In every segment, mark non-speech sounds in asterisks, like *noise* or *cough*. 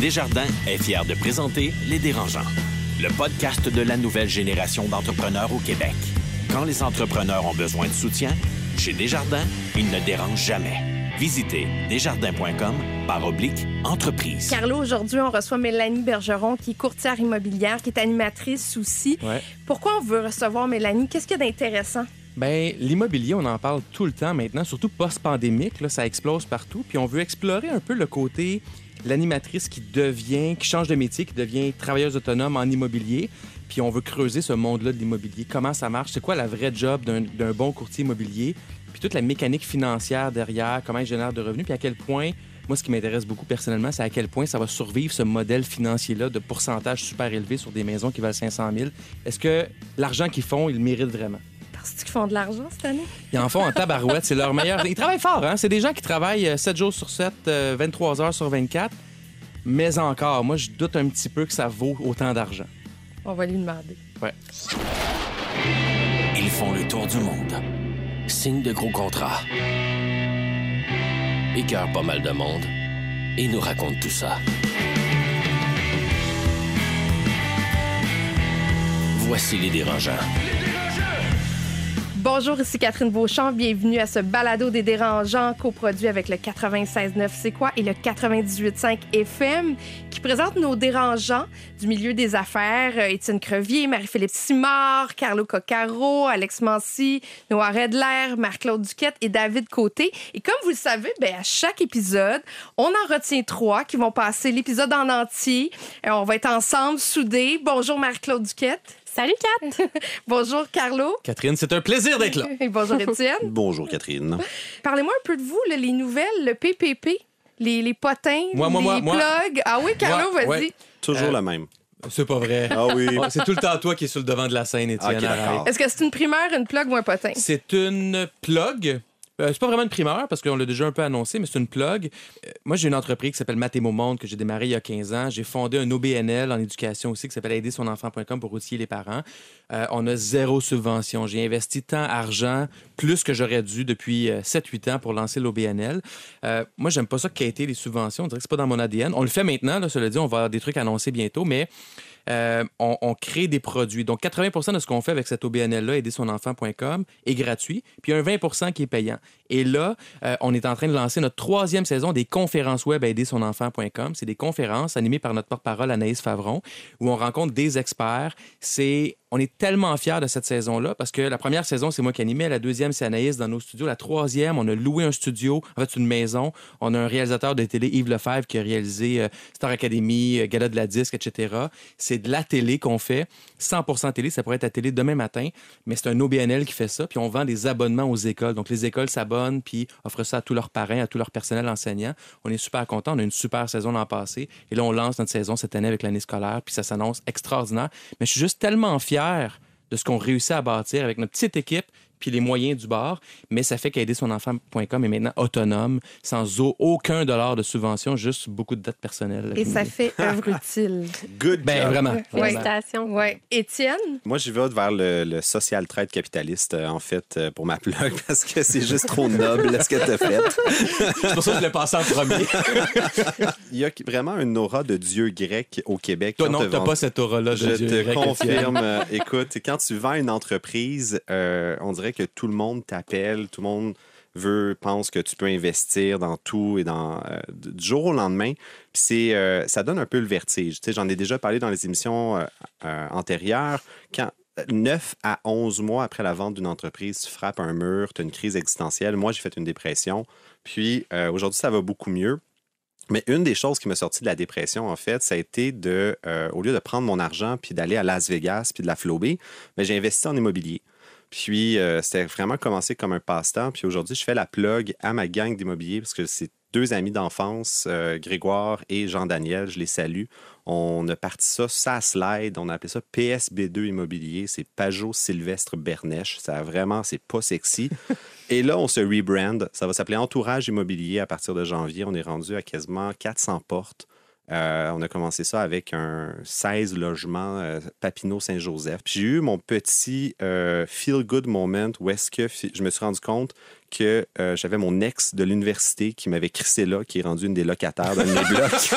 Desjardins est fier de présenter Les Dérangeants, le podcast de la nouvelle génération d'entrepreneurs au Québec. Quand les entrepreneurs ont besoin de soutien, chez Desjardins, ils ne dérangent jamais. Visitez desjardins.com par oblique entreprise. Carlo, aujourd'hui, on reçoit Mélanie Bergeron, qui est courtière immobilière, qui est animatrice aussi. Ouais. Pourquoi on veut recevoir Mélanie? Qu'est-ce qu'il y a d'intéressant? Ben, l'immobilier, on en parle tout le temps maintenant, surtout post-pandémique, là, ça explose partout. Puis on veut explorer un peu le côté l'animatrice qui devient, qui change de métier, qui devient travailleuse autonome en immobilier. Puis on veut creuser ce monde-là de l'immobilier. Comment ça marche? C'est quoi la vraie job d'un bon courtier immobilier? Puis toute la mécanique financière derrière, comment il génère de revenus, puis à quel point, moi, ce qui m'intéresse beaucoup personnellement, c'est à quel point ça va survivre ce modèle financier-là de pourcentage super élevé sur des maisons qui valent 500 000. Est-ce que l'argent qu'ils font, ils le méritent vraiment? Qu'ils font de l'argent cette année? Ils en font en tabarouette, c'est leur meilleur. Ils travaillent fort, hein? C'est des gens qui travaillent euh, 7 jours sur 7, euh, 23 heures sur 24. Mais encore, moi, je doute un petit peu que ça vaut autant d'argent. On va lui demander. Ouais. Ils font le tour du monde. Signent de gros contrats. Écœurent pas mal de monde. Et nous racontent tout ça. Voici les dérangeants. Bonjour, ici Catherine Beauchamp. Bienvenue à ce balado des dérangeants coproduit avec le 96.9 C'est quoi et le 98.5 FM qui présente nos dérangeants du milieu des affaires. Euh, Étienne Crevier, Marie-Philippe Simard, Carlo Coccaro, Alex Mancy, Noah Redler, Marc-Claude Duquette et David Côté. Et comme vous le savez, ben, à chaque épisode, on en retient trois qui vont passer l'épisode en entier. Et on va être ensemble, soudés. Bonjour Marc-Claude Duquette. Salut Kat! *laughs* Bonjour Carlo. Catherine, c'est un plaisir d'être là. *laughs* Et bonjour Étienne. *laughs* Bonjour Catherine. Parlez-moi un peu de vous, là, les nouvelles, le PPP, les, les potins, Moi, moi, les moi, moi. plugs. Ah oui, Carlo, vas-y. ouais. Toujours Euh, la même. C'est pas vrai. Ah oui. C'est tout le temps toi qui es sur le devant de la scène, Étienne. Est-ce que c'est une primeur, une plug ou un potin? C'est une plug. Euh, c'est pas vraiment une primeur parce qu'on l'a déjà un peu annoncé, mais c'est une plug. Euh, moi, j'ai une entreprise qui s'appelle Mathémo Monde que j'ai démarré il y a 15 ans. J'ai fondé un OBNL en éducation aussi qui s'appelle aider son enfant.com pour outiller les parents. Euh, on a zéro subvention. J'ai investi tant argent, plus que j'aurais dû depuis euh, 7-8 ans pour lancer l'OBNL. Euh, moi, j'aime pas ça quêter les subventions. On dirait que c'est pas dans mon ADN. On le fait maintenant, cela dit, on va avoir des trucs annoncés bientôt, mais euh, on, crée des produits. Donc, 80% de ce qu'on fait avec cet OBNL-là, aider son enfant.com, est gratuit. Puis, il y a un 20% qui est payant. Et là, euh, on est en train de lancer notre troisième saison des conférences web à aider son enfant.com. C'est des conférences animées par notre porte-parole Anaïs Favron, où on rencontre des experts. C'est on est tellement fiers de cette saison-là parce que la première saison, c'est moi qui animais. La deuxième, c'est Anaïs dans nos studios. La troisième, on a loué un studio. En fait, une maison. On a un réalisateur de télé, Yves Lefebvre, qui a réalisé euh, Star Academy, euh, Gala de la Disque, etc. C'est de la télé qu'on fait. 100% télé. Ça pourrait être à télé demain matin, mais c'est un OBNL qui fait ça. Puis on vend des abonnements aux écoles. Donc les écoles s'abonnent puis offrent ça à tous leurs parents, à tout leur personnel enseignant. On est super contents. On a une super saison l'an passé. Et là, on lance notre saison cette année avec l'année scolaire. Puis ça s'annonce extraordinaire. Mais je suis juste tellement fier de ce qu'on réussit à bâtir avec notre petite équipe puis les moyens du bar, mais ça fait qu'aider son enfant.com est maintenant autonome, sans au- aucun dollar de subvention, juste beaucoup de dettes personnelles. Et ça fait *laughs* œuvre utile. Good Ben job. vraiment. Félicitations. Ouais. Étienne, Moi, j'y vais vers le, le social trade capitaliste, euh, en fait, euh, pour ma plug, *laughs* parce que c'est juste trop noble ce que tu as fait. C'est pour ça que je l'ai passé en premier. *laughs* Il y a vraiment une aura de dieu grec au Québec. Toi, Quand non, te t'as vend- pas cette aura-là de Je Dieu te grec, confirme. euh, écoute, quand tu vends une entreprise, euh, on dirait que tout le monde t'appelle, tout le monde veut, pense que tu peux investir dans tout et dans euh, du jour au lendemain. Euh, ça donne un peu le vertige. J'en ai déjà parlé dans les émissions euh, antérieures. Quand 9 à 11 mois après la vente d'une entreprise, tu frappes un mur, tu as une crise existentielle. Moi, j'ai fait une dépression. Puis aujourd'hui, ça va beaucoup mieux. Mais une des choses qui m'a sorti de la dépression, en fait, ça a été de, au lieu de prendre mon argent puis d'aller à Las Vegas puis de la flober, j'ai investi en immobilier. Puis euh, c'était vraiment commencé comme un passe-temps. Puis aujourd'hui, je fais la plug à ma gang d'immobilier parce que c'est deux amis d'enfance, euh, Grégoire et Jean-Daniel, je les salue. On a parti ça, ça slide, on a appelé ça PSB2 Immobilier, c'est Pajot Sylvestre Bernèche. Ça a vraiment, c'est pas sexy. *laughs* et là, on se rebrand, ça va s'appeler Entourage Immobilier à partir de janvier. On est rendu à quasiment 400 portes. Euh, on a commencé ça avec un 16 logements euh, Papineau-Saint-Joseph. Puis j'ai eu mon petit euh, feel-good moment où est-ce que je me suis rendu compte que euh, j'avais mon ex de l'université qui m'avait crissé là, qui est rendu une des locataires d'un de mes blocs. *laughs*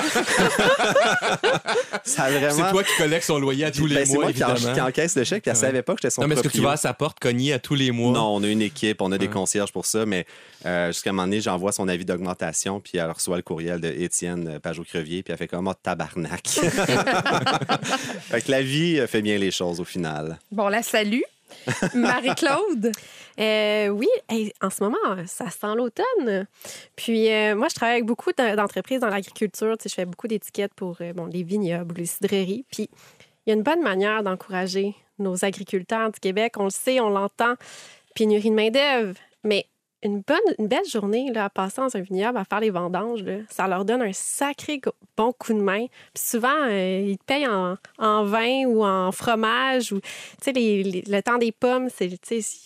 ça a vraiment... C'est toi qui collectes son loyer à tous les Ben, c'est mois, moi qui, encaisse le chèque, puis elle Ouais. savait pas que j'étais son Non, mais est-ce que tu vas à sa porte cogner à tous les mois? Non, on a une équipe, on a des concierges pour ça, mais euh, jusqu'à un moment donné, j'envoie son avis d'augmentation, puis elle reçoit le courriel de Étienne euh, Pajot-Crevier, puis elle fait comme oh, tabarnak. *laughs* fait que la vie fait bien les choses au final. Bon, la salut. *laughs* Marie-Claude? Euh, oui, en ce moment, ça sent l'automne. Puis euh, moi, je travaille avec beaucoup d'en- d'entreprises dans l'agriculture. Tu sais, je fais beaucoup d'étiquettes pour euh, bon, les vignobles, les cidreries. Puis il y a une bonne manière d'encourager nos agriculteurs du Québec. On le sait, on l'entend. Pénurie de main-d'œuvre. Mais une bonne, une belle journée là, à passer dans un vignoble, à faire les vendanges, ça leur donne un sacré bon coup de main. Puis souvent, euh, ils te payent en, vin ou en fromage. Ou, les- le temps des pommes,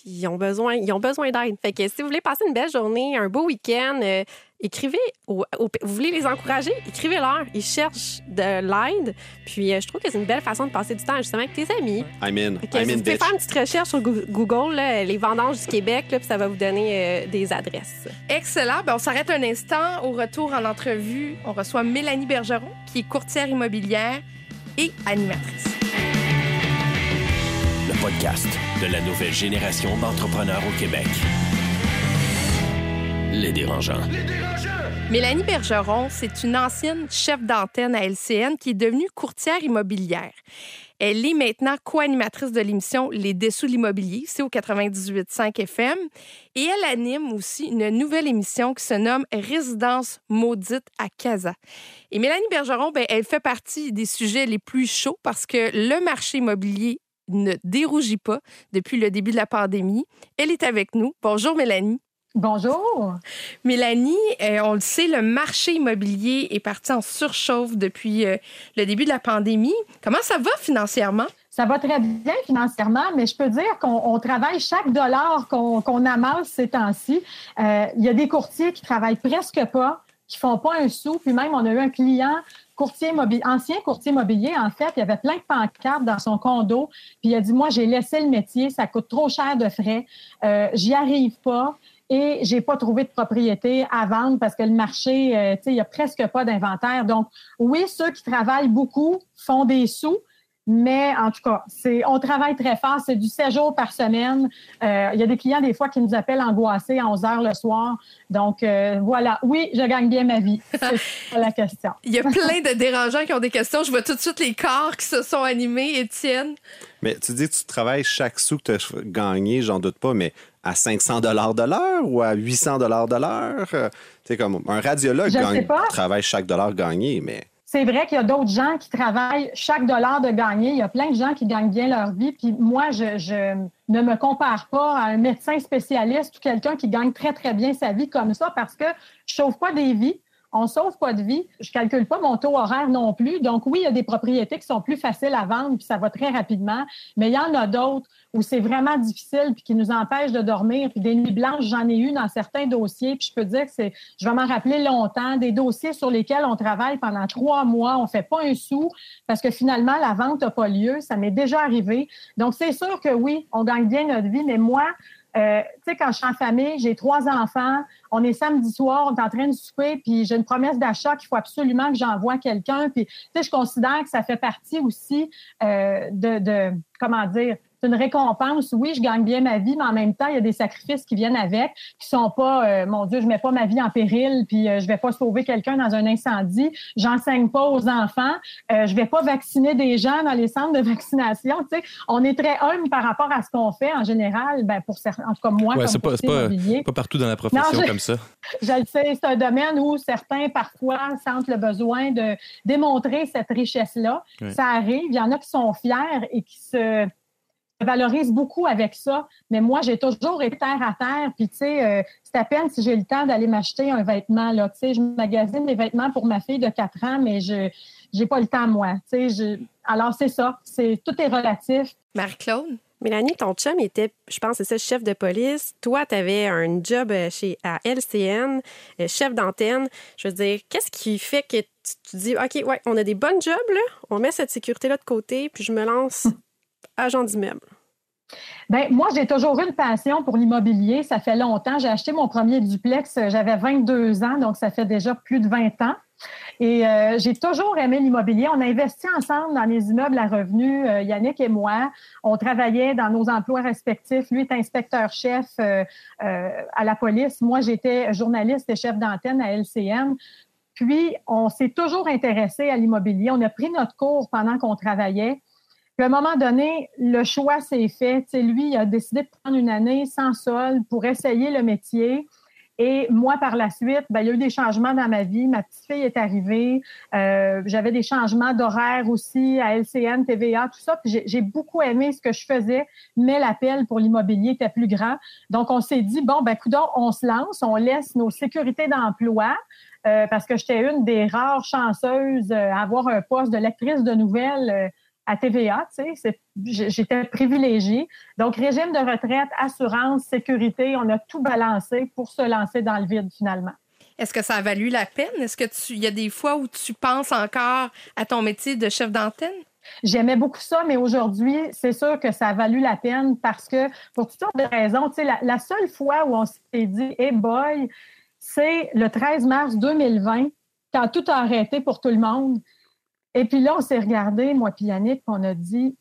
ils ont besoin, besoin d'aide. Fait que si vous voulez passer une belle journée, un beau week-end, euh, écrivez, au- au- vous voulez les encourager, écrivez-leur. Ils cherchent de l'aide. Puis euh, je trouve que c'est une belle façon de passer du temps justement avec tes amis. I'm in. Que I'm si in, vous pouvez bitch. faire une petite recherche sur Goo- Google, là, les vendanges du Québec, là, puis ça va vous donner euh, des adresses. Excellent. Ben, on s'arrête un instant. Au retour en entrevue, on reçoit Mélanie Bergeron, qui est courtière immobilière et animatrice. Le podcast de la nouvelle génération d'entrepreneurs au Québec. Les dérangeants. Mélanie Bergeron, c'est une ancienne chef d'antenne à LCN qui est devenue courtière immobilière. Elle est maintenant co-animatrice de l'émission Les Dessous de l'immobilier, c'est au 98.5 FM. Et elle anime aussi une nouvelle émission qui se nomme Résidence maudite à Casa. Et Mélanie Bergeron, ben, elle fait partie des sujets les plus chauds parce que le marché immobilier ne dérougit pas depuis le début de la pandémie. Elle est avec nous. Bonjour Mélanie. Bonjour. Mélanie, euh, on le sait, le marché immobilier est parti en surchauffe depuis euh, le début de la pandémie. Comment ça va financièrement? Ça va très bien financièrement, mais je peux dire qu'on on travaille chaque dollar qu'on amasse ces temps-ci. Euh, Il y a des courtiers qui travaillent presque pas, qui font pas un sou. Puis même, on a eu un client courtier immobilier, ancien courtier immobilier, en fait, il y avait plein de pancartes dans son condo. Puis il a dit, moi, j'ai laissé le métier, ça coûte trop cher de frais, euh, j'y arrive pas. Et j'ai pas trouvé de propriété à vendre parce que le marché, euh, tu sais, il y a presque pas d'inventaire. Donc, oui, ceux qui travaillent beaucoup font des sous, mais en tout cas, c'est, on travaille très fort. C'est du 7 jours par semaine. Euh, il y a des clients, des fois, qui nous appellent angoissés à 11 heures le soir. Donc, euh, voilà. Oui, je gagne bien ma vie. *laughs* C'est ça la question. Il y a plein de dérangeants qui ont des questions. Je vois tout de suite les corps qui se sont animés. Étienne, Mais tu dis que tu travailles chaque sou que tu as gagné, j'en doute pas, mais à 500 de l'heure ou à 800 de l'heure? Euh, Tu sais, comme un radiologue gagne, travaille chaque dollar gagné, mais C'est vrai qu'il y a d'autres gens qui travaillent chaque dollar de gagner. Il y a plein de gens qui gagnent bien leur vie. Puis moi, je, je ne me compare pas à un médecin spécialiste ou quelqu'un qui gagne très, très bien sa vie comme ça parce que je sauve pas des vies. On sauve pas de vie. Je calcule pas mon taux horaire non plus. Donc oui, il y a des propriétés qui sont plus faciles à vendre puis ça va très rapidement. Mais il y en a d'autres où c'est vraiment difficile puis qui nous empêchent de dormir. Puis des nuits blanches, j'en ai eu dans certains dossiers. Puis je peux dire que c'est, je vais m'en rappeler longtemps, des dossiers sur lesquels on travaille pendant trois mois, on fait pas un sou parce que finalement la vente n'a pas lieu. Ça m'est déjà arrivé. Donc c'est sûr que oui, on gagne bien notre vie, mais moi, euh, tu sais, quand je suis en famille, j'ai trois enfants, on est samedi soir, on est en train de souper, puis j'ai une promesse d'achat qu'il faut absolument que j'envoie quelqu'un. Puis, tu sais, je considère que ça fait partie aussi euh, de, de, comment dire, c'est une récompense. Oui, je gagne bien ma vie, mais en même temps, il y a des sacrifices qui viennent avec, qui sont pas, euh, mon Dieu, je mets pas ma vie en péril, puis euh, je vais pas sauver quelqu'un dans un incendie. J'enseigne pas aux enfants. Euh, je vais pas vacciner des gens dans les centres de vaccination. Tu sais, on est très humble par rapport à ce qu'on fait en général. Ben pour certains, en tout cas moi, Ouais, comme c'est pas, pas, pas partout dans la profession je- comme ça. Je le sais, c'est un domaine où certains, parfois, sentent le besoin de démontrer cette richesse-là. Ça arrive. Il y en a qui sont fiers et qui se valorisent beaucoup avec ça. Mais moi, j'ai toujours été terre à terre. Puis, tu sais, euh, c'est à peine si j'ai le temps d'aller m'acheter un vêtement. Là. Tu sais, je magasine des vêtements pour ma fille de 4 ans, mais je j'ai pas le temps, moi. Tu sais, je... Alors, c'est ça. C'est, tout est relatif. Marie-Claude? Mélanie, ton chum était, je pense, c'est ça, chef de police. Toi, tu avais un job euh, chez, à LCN, euh, chef d'antenne. Je veux dire, qu'est-ce qui fait que tu dis, OK, ouais, on a des bonnes jobs, là, on met cette sécurité-là de côté, puis je me lance *laughs* agent d'immeuble? Bien, moi, j'ai toujours eu une passion pour l'immobilier. Ça fait longtemps. J'ai acheté mon premier duplex, j'avais 22 ans, donc ça fait déjà plus de 20 ans. Et euh, j'ai toujours aimé l'immobilier. On a investi ensemble dans les immeubles à revenus, euh, Yannick et moi. On travaillait dans nos emplois respectifs. Lui est inspecteur-chef euh, à la police. Moi, j'étais journaliste et chef d'antenne à LCM. Puis, on s'est toujours intéressé à l'immobilier. On a pris notre cours pendant qu'on travaillait. Puis à un moment donné, le choix s'est fait. lui, il a décidé de prendre une année sans sol pour essayer le métier. Et moi, par la suite, ben, il y a eu des changements dans ma vie. Ma petite fille est arrivée. Euh, j'avais des changements d'horaire aussi à LCN, TVA, tout ça. Puis j'ai beaucoup aimé ce que je faisais, mais l'appel pour l'immobilier était plus grand. Donc, on s'est dit, bon, ben, coudons, on se lance, on laisse nos sécurités d'emploi. Euh, parce que j'étais une des rares chanceuses à avoir un poste de lectrice de nouvelles euh, à TVA, tu sais, j'étais privilégiée. Donc, régime de retraite, assurance, sécurité, on a tout balancé pour se lancer dans le vide finalement. Est-ce que ça a valu la peine? Est-ce que tu, y a des fois où tu penses encore à ton métier de chef d'antenne? J'aimais beaucoup ça, mais aujourd'hui, c'est sûr que ça a valu la peine parce que, pour toutes sortes de raisons, tu sais, la, seule fois où on s'est dit, hey boy, c'est le 13 mars 2020, quand tout a arrêté pour tout le monde. Et puis là, on s'est regardé, moi et Yannick, on a dit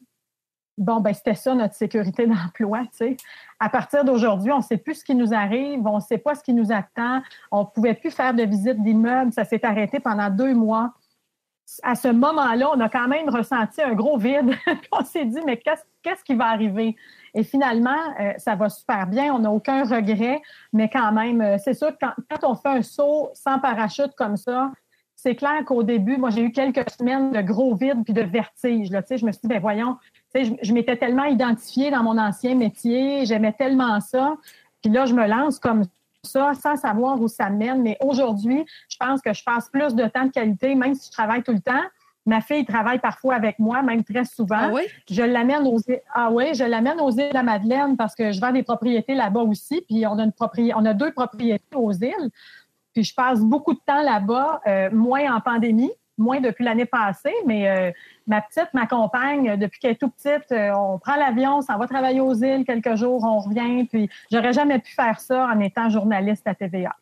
bon, ben c'était ça notre sécurité *laughs* d'emploi. Tu sais. À partir d'aujourd'hui, on ne sait plus ce qui nous arrive, on ne sait pas ce qui nous attend, on ne pouvait plus faire de visite d'immeubles, ça s'est arrêté pendant deux mois. À ce moment-là, on a quand même ressenti un gros vide. *laughs* on s'est dit, mais qu'est-ce qui va arriver? Et finalement, euh, ça va super bien, on n'a aucun regret, mais quand même, euh, c'est sûr que quand, on fait un saut sans parachute comme ça, c'est clair qu'au début, moi, j'ai eu quelques semaines de gros vide puis de vertige. Là, je me suis dit, ben voyons, je, je m'étais tellement identifiée dans mon ancien métier, j'aimais tellement ça. Puis là, je me lance comme ça sans savoir où ça mène. Mais aujourd'hui, je pense que je passe plus de temps de qualité, même si je travaille tout le temps. Ma fille travaille parfois avec moi, même très souvent. Ah oui? Je l'amène aux ah oui, je l'amène aux îles de la Madeleine parce que je vends des propriétés là-bas aussi. Puis on a une on a deux propriétés aux îles. Puis je passe beaucoup de temps là-bas, euh, moins en pandémie, moins depuis l'année passée, mais euh, ma petite m'accompagne depuis qu'elle est tout petite. Euh, on prend l'avion, on s'en va travailler aux îles quelques jours, on revient. Puis j'aurais jamais pu faire ça en étant journaliste à TVA.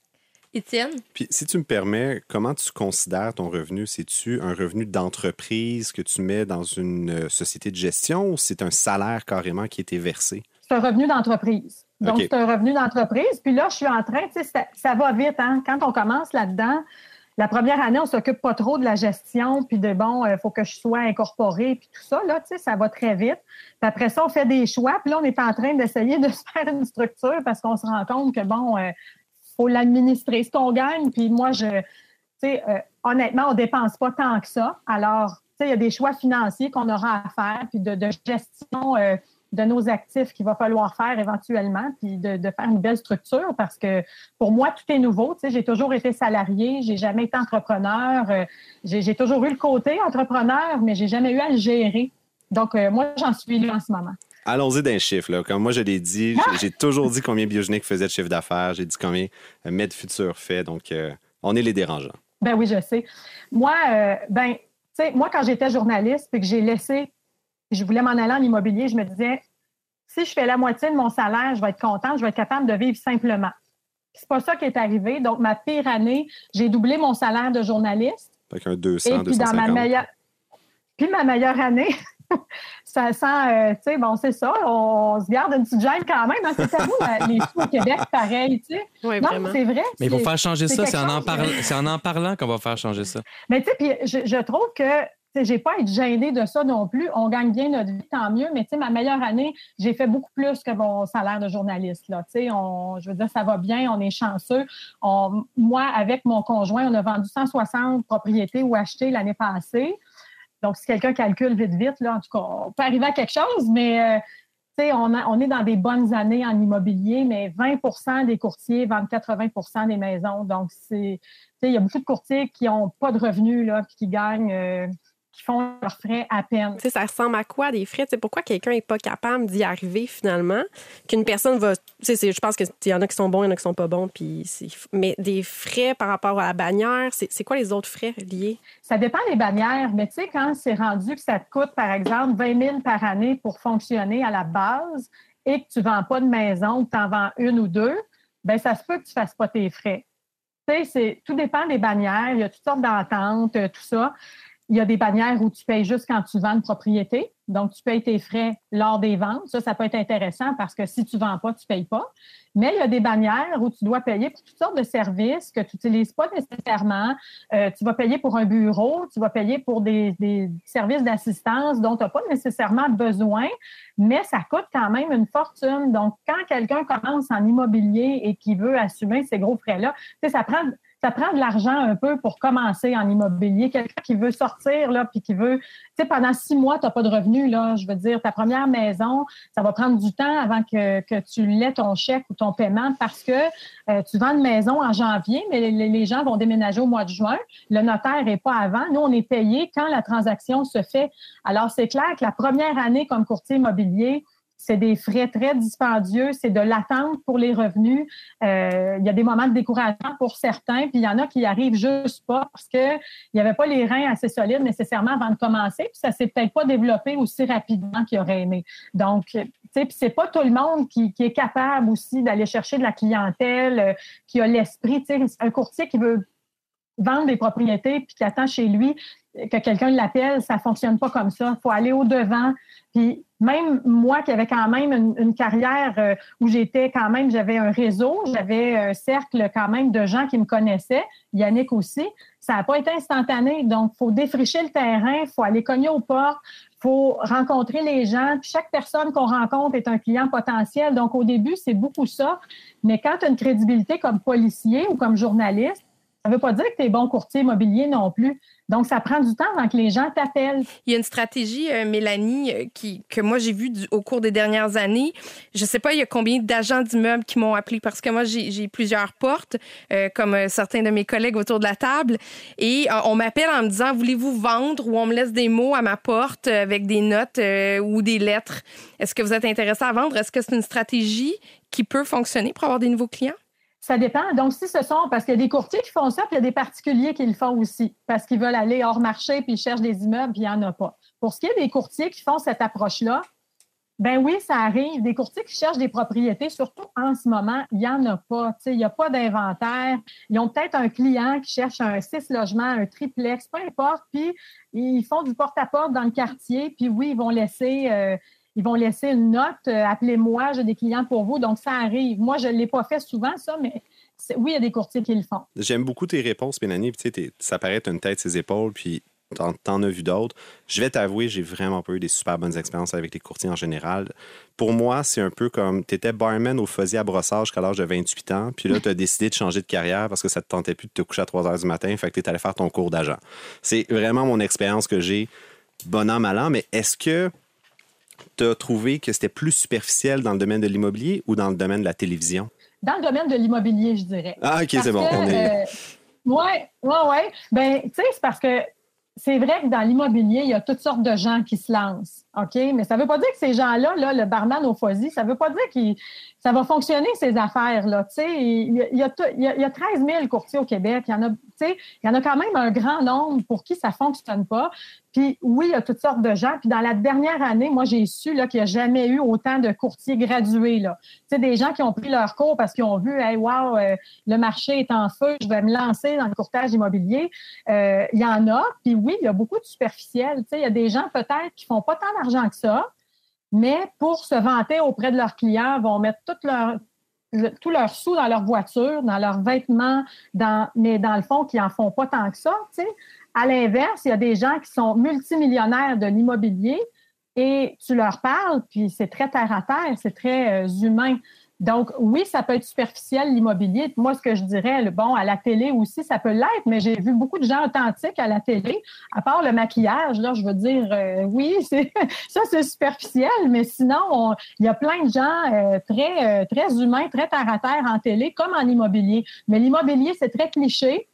Étienne? Puis, si tu me permets, comment tu considères ton revenu? C'est-tu un revenu d'entreprise que tu mets dans une société de gestion ou c'est un salaire carrément qui a été versé? C'est un revenu d'entreprise. Donc, c'est un revenu d'entreprise. Puis là, je suis en train, tu sais, ça, va vite. Hein? Quand on commence là-dedans, la première année, on s'occupe pas trop de la gestion, puis de bon, il faut que je sois incorporé, puis tout ça, là, tu sais, ça va très vite. Puis après ça, on fait des choix, puis là, on est en train d'essayer de *laughs* se faire une structure parce qu'on se rend compte que, bon, il euh, faut l'administrer, ce qu'on gagne. Puis moi, je, tu sais, euh, honnêtement, on dépense pas tant que ça. Alors, tu sais, il y a des choix financiers qu'on aura à faire, puis de, gestion. Euh, de nos actifs qu'il va falloir faire éventuellement, puis de, faire une belle structure parce que pour moi, tout est nouveau. Tu sais, j'ai toujours été salarié, j'ai jamais été entrepreneur, euh, j'ai toujours eu le côté entrepreneur, mais j'ai jamais eu à le gérer. Donc, euh, moi, j'en suis là en ce moment. Allons-y d'un chiffre. Là. Comme moi, je l'ai dit, j'ai toujours dit combien Biogenique faisait de chiffre d'affaires. J'ai dit combien euh, Med Futur fait. Donc, on est les dérangeants. Ben oui, je sais. Moi, ben, tu sais, moi, quand j'étais journaliste et que j'ai laissé je voulais m'en aller en immobilier, je me disais, si je fais la moitié de mon salaire, je vais être contente, je vais être capable de vivre simplement. C'est pas ça qui est arrivé. Donc, ma pire année, j'ai doublé mon salaire de journaliste. Avec un 200, Et puis, dans ma meilleure... Puis ma meilleure année, *laughs* ça sent, euh, tu sais, bon, c'est ça, on, se garde une petite gêne quand même. Hein, c'est vous, les sous au Québec, pareil, tu sais. Oui, non, c'est vrai. Mais il faut faire changer ça, c'est en, en, en, en parlant qu'on va faire changer ça. Mais tu sais, puis je, je, trouve que j'ai pas à être gênée de ça non plus. On gagne bien notre vie, tant mieux. Mais ma meilleure année, j'ai fait beaucoup plus que mon salaire de journaliste. Là. On, je veux dire, ça va bien, on est chanceux. moi, avec mon conjoint, on a vendu 160 propriétés ou acheté l'année passée. Donc, si quelqu'un calcule vite, vite, là, en tout cas, on peut arriver à quelque chose, mais euh, on, on, est dans des bonnes années en immobilier, mais 20% des courtiers vendent 80% des maisons. Donc, il y a beaucoup de courtiers qui n'ont pas de revenus, là, qui gagnent. Euh, qui font leurs frais à peine. Tu sais, ça ressemble à quoi des frais? Tu sais, pourquoi quelqu'un n'est pas capable d'y arriver finalement? Qu'une personne va. Tu sais, je pense qu'il y en a qui sont bons, il y en a qui sont pas bons. Puis mais des frais par rapport à la bannière, c'est quoi les autres frais liés? Ça dépend des bannières, mais tu sais, quand c'est rendu que ça te coûte, par exemple, 20 000 par année pour fonctionner à la base et que tu ne vends pas de maison, que tu en vends une ou deux, bien, ça se peut que tu ne fasses pas tes frais. Tu sais, c'est- tout dépend des bannières. Il y a toutes sortes d'ententes, euh, tout ça. Il y a des bannières où tu payes juste quand tu vends une propriété. Donc, tu payes tes frais lors des ventes. Ça, ça peut être intéressant parce que si tu ne vends pas, tu ne payes pas. Mais il y a des bannières où tu dois payer pour toutes sortes de services que tu n'utilises pas nécessairement. Euh, tu vas payer pour un bureau, tu vas payer pour des, des services d'assistance dont tu n'as pas nécessairement besoin, mais ça coûte quand même une fortune. Donc, quand quelqu'un commence en immobilier et qui veut assumer ces gros frais-là, ça prend ça prend de l'argent un peu pour commencer en immobilier. Quelqu'un qui veut sortir, là, puis qui veut, tu sais, pendant six mois, tu n'as pas de revenus, là. Je veux dire, ta première maison, ça va prendre du temps avant que, que tu l'aies ton chèque ou ton paiement parce que euh, tu vends une maison en janvier, mais les, gens vont déménager au mois de juin. Le notaire n'est pas avant. Nous, on est payé quand la transaction se fait. Alors, c'est clair que la première année comme courtier immobilier, c'est des frais très dispendieux, c'est de l'attente pour les revenus. Euh, il y a des moments de découragement pour certains, puis il y en a qui arrivent juste pas parce qu'il n'y avait pas les reins assez solides nécessairement avant de commencer, puis ça s'est peut-être pas développé aussi rapidement qu'il aurait aimé. Donc, tu sais, puis c'est pas tout le monde qui, qui est capable aussi d'aller chercher de la clientèle, euh, qui a l'esprit, tu sais, un courtier qui veut vendre des propriétés puis qui attend chez lui que quelqu'un l'appelle, ça fonctionne pas comme ça. Il faut aller au-devant. Puis même moi qui avais quand même une, une carrière euh, où j'étais quand même, j'avais un réseau, j'avais un cercle quand même de gens qui me connaissaient, Yannick aussi, ça n'a pas été instantané. Donc, il faut défricher le terrain, il faut aller cogner aux portes, il faut rencontrer les gens. Puis chaque personne qu'on rencontre est un client potentiel. Donc, au début, c'est beaucoup ça. Mais quand tu as une crédibilité comme policier ou comme journaliste, ça ne veut pas dire que tu es bon courtier immobilier non plus. Donc, ça prend du temps avant que les gens t'appellent. Il y a une stratégie, euh, Mélanie, euh, qui, que moi j'ai vue au cours des dernières années. Je sais pas, il y a combien d'agents d'immeubles qui m'ont appelé parce que moi j'ai plusieurs portes, euh, comme certains de mes collègues autour de la table. Et on m'appelle en me disant Voulez-vous vendre? Ou on me laisse des mots à ma porte avec des notes ou des lettres. Est-ce que vous êtes intéressé à vendre? Est-ce que c'est une stratégie qui peut fonctionner pour avoir des nouveaux clients? Ça dépend. Donc, si ce sont, parce qu'il y a des courtiers qui font ça, puis il y a des particuliers qui le font aussi, parce qu'ils veulent aller hors marché, puis ils cherchent des immeubles, puis il n'y en a pas. Pour ce qui est des courtiers qui font cette approche-là, ben oui, ça arrive. Des courtiers qui cherchent des propriétés, surtout en ce moment, il n'y en a pas. Il n'y a pas d'inventaire. Ils ont peut-être un client qui cherche un six logements, un triplex, peu importe, puis ils font du porte-à-porte dans le quartier, puis oui, ils vont laisser. euh, ils vont laisser une note, euh, appelez-moi, j'ai des clients pour vous. Donc, ça arrive. Moi, je ne l'ai pas fait souvent, ça, mais oui, il y a des courtiers qui le font. J'aime beaucoup tes réponses, Mélanie. Puis, tu sais, t'es- ça paraît être une tête, ses épaules, puis t'en, t'en as vu d'autres. Je vais t'avouer, j'ai vraiment pas eu des super bonnes expériences avec les courtiers en général. Pour moi, c'est un peu comme tu étais barman au fusil à brossage jusqu'à l'âge de 28 ans, puis là, tu as *laughs* décidé de changer de carrière parce que ça te tentait plus de te coucher à 3 heures du matin, fait que tu es allé faire ton cours d'agent. C'est vraiment mon expérience que j'ai, bon an, mal an, mais est-ce que tu as trouvé que c'était plus superficiel dans le domaine de l'immobilier ou dans le domaine de la télévision? Dans le domaine de l'immobilier, je dirais. Ah, OK, c'est bon. que, on est... euh, ouais, ouais, ouais. Ben, tu sais, c'est parce que c'est vrai que dans l'immobilier, il y a toutes sortes de gens qui se lancent. OK? Mais ça ne veut pas dire que ces gens-là, là, le barman au ça ne veut pas dire que ça va fonctionner, ces affaires-là. Il y, a, y a tout- il y a- il y a 13 000 courtiers au Québec. Il y en a, il y en a quand même un grand nombre pour qui ça ne fonctionne pas. Puis oui, il y a toutes sortes de gens. Puis dans la dernière année, moi, j'ai su qu'il n'y a jamais eu autant de courtiers gradués. Là. Tu sais, des gens qui ont pris leur cours parce qu'ils ont vu, hey, wow, euh, le marché est en feu, je vais me lancer dans le courtage immobilier. Euh, il y en a. Puis oui, il y a beaucoup de superficiels. Il y a des gens peut-être qui font pas tant d'argent que ça, mais pour se vanter auprès de leurs clients, vont mettre tout leur, le- tous leurs sous dans leur voiture, dans leurs vêtements, dans, mais dans le fond, qui n'en font pas tant que ça. À l'inverse, il y a des gens qui sont multimillionnaires de l'immobilier et tu leur parles, puis c'est très terre à terre, c'est très euh, humain. Donc, oui, ça peut être superficiel, l'immobilier. Moi, ce que je dirais, bon, à la télé aussi, ça peut l'être, mais j'ai vu beaucoup de gens authentiques à la télé, à part le maquillage, là, je veux dire, euh, oui, *laughs* ça, c'est superficiel, mais sinon, on- il y a plein de gens euh, très, euh, très humains, très terre à terre en télé, comme en immobilier. Mais l'immobilier, c'est très cliché.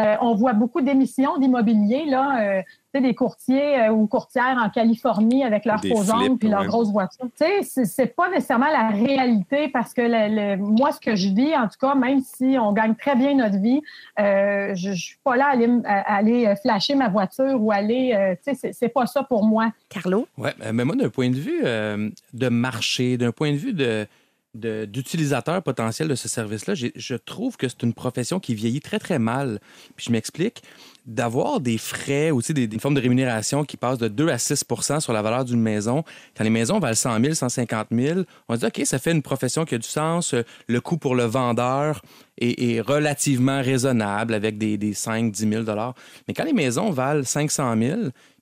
Euh, on voit beaucoup d'émissions d'immobilier, là, euh, tu sais, des courtiers euh, ou courtières en Californie avec leurs faux flips, puis leurs grosses voitures. Tu sais, c'est- pas nécessairement la réalité parce que le- le- moi, ce que je vis, en tout cas, même si on gagne très bien notre vie, euh, je, je suis pas là à aller, m- à aller flasher ma voiture ou aller, euh, tu sais, c'est- pas ça pour moi. Carlo? Ouais, euh, mais moi, d'un point de vue euh, de marché, d'un point de vue de de- d'utilisateur potentiel de ce service-là, je trouve que c'est une profession qui vieillit très, très mal. Puis je m'explique, d'avoir des frais, aussi des, formes de rémunération qui passent de 2 à 6% sur la valeur d'une maison, quand les maisons valent 100 000, 150 000, on se dit, OK, ça fait une profession qui a du sens, le coût pour le vendeur est, est relativement raisonnable avec des, des 5 10 000 Mais quand les maisons valent 500 000,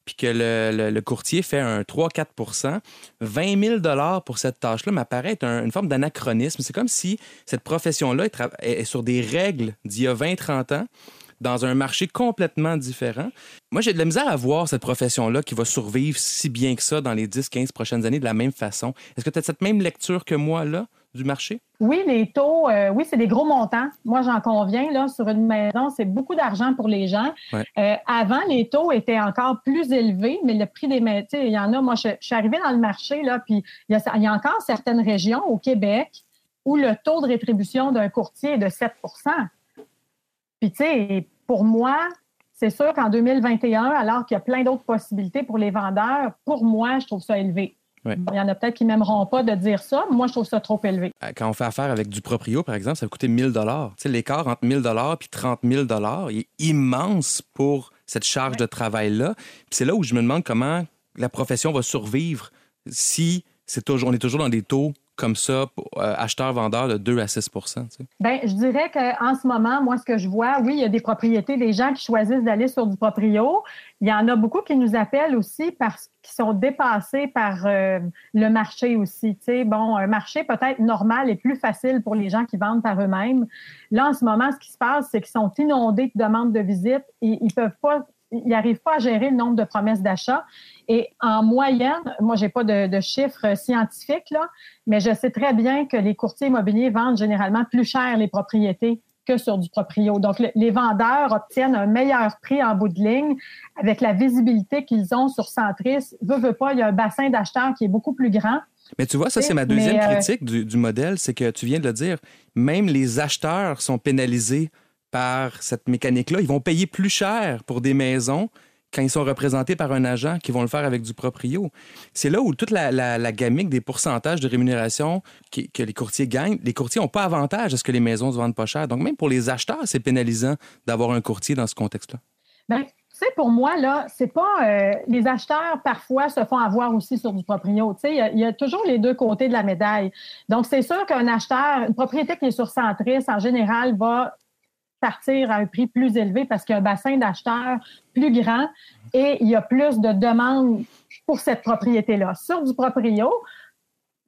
puis que le, le- courtier fait un 3-4% 20 000 pour cette tâche-là m'apparaît être un- une forme d'anachronisme. C'est comme si cette profession-là est- est sur des règles d'il y a 20-30 ans dans un marché complètement différent. Moi, j'ai de la misère à voir cette profession-là qui va survivre si bien que ça dans les 10-15 prochaines années de la même façon. Est-ce que tu as cette même lecture que moi, là, du marché? Oui, les taux, euh, oui, c'est des gros montants. Moi, j'en conviens, là, sur une maison, c'est beaucoup d'argent pour les gens. Ouais. Euh, avant, les taux étaient encore plus élevés, mais le prix des maisons, il y en a, moi, je, je suis arrivée dans le marché, là, puis il y, a, il y a encore certaines régions au Québec où le taux de rétribution d'un courtier est de 7% Puis, tu sais, pour moi, c'est sûr qu'en 2021, alors qu'il y a plein d'autres possibilités pour les vendeurs, pour moi, je trouve ça élevé. Il y en a peut-être qui m'aimeront pas de dire ça. mais Moi, je trouve ça trop élevé. Euh, Quand on fait affaire avec du proprio, par exemple, ça va coûter 1000 dollars. Tu sais, l'écart entre 1000 dollars puis 30 000 dollars, il est immense pour cette charge de travail-là. C'est là où je me demande comment la profession va survivre si c'est toujours, on est toujours dans des taux comme ça, euh, acheteurs-vendeurs de 2 à 6 tu sais. Ben, je dirais qu'en ce moment, moi, ce que je vois, oui, il y a des propriétés, des gens qui choisissent d'aller sur du proprio. Il y en a beaucoup qui nous appellent aussi parce qu'ils sont dépassés par euh, le marché aussi. Tu sais, bon, un marché peut-être normal et plus facile pour les gens qui vendent par eux-mêmes. Là, en ce moment, ce qui se passe, c'est qu'ils sont inondés de demandes de visite et ils peuvent pas, ils n'arrivent pas à gérer le nombre de promesses d'achat. Et en moyenne, moi, j'ai pas de, de chiffres scientifiques, là, mais je sais très bien que les courtiers immobiliers vendent généralement plus cher les propriétés que sur du proprio. Donc, le- les vendeurs obtiennent un meilleur prix en bout de ligne avec la visibilité qu'ils ont sur Centris. Veux, veux pas, il y a un bassin d'acheteurs qui est beaucoup plus grand. Mais tu vois, ça, c'est ma Mais, deuxième euh, critique du, du modèle, c'est que tu viens de le dire, même les acheteurs sont pénalisés par cette mécanique-là. Ils vont payer plus cher pour des maisons quand ils sont représentés par un agent qui vont le faire avec du proprio. C'est là où toute la, la, la gamique des pourcentages de rémunération que les courtiers gagnent, les courtiers n'ont pas avantage à ce que les maisons se vendent pas cher. Donc, même pour les acheteurs, c'est pénalisant d'avoir un courtier dans ce contexte-là. Ben, tu sais, pour moi, là, c'est pas. euh, les acheteurs, parfois, se font avoir aussi sur du proprio. Tu sais, il y y, a toujours les deux côtés de la médaille. Donc, c'est sûr qu'un acheteur, une propriété qui est sur Centris, en général, va partir à un prix plus élevé parce qu'il y a un bassin d'acheteurs plus grand et il y a plus de demandes pour cette propriété-là. Sur du proprio,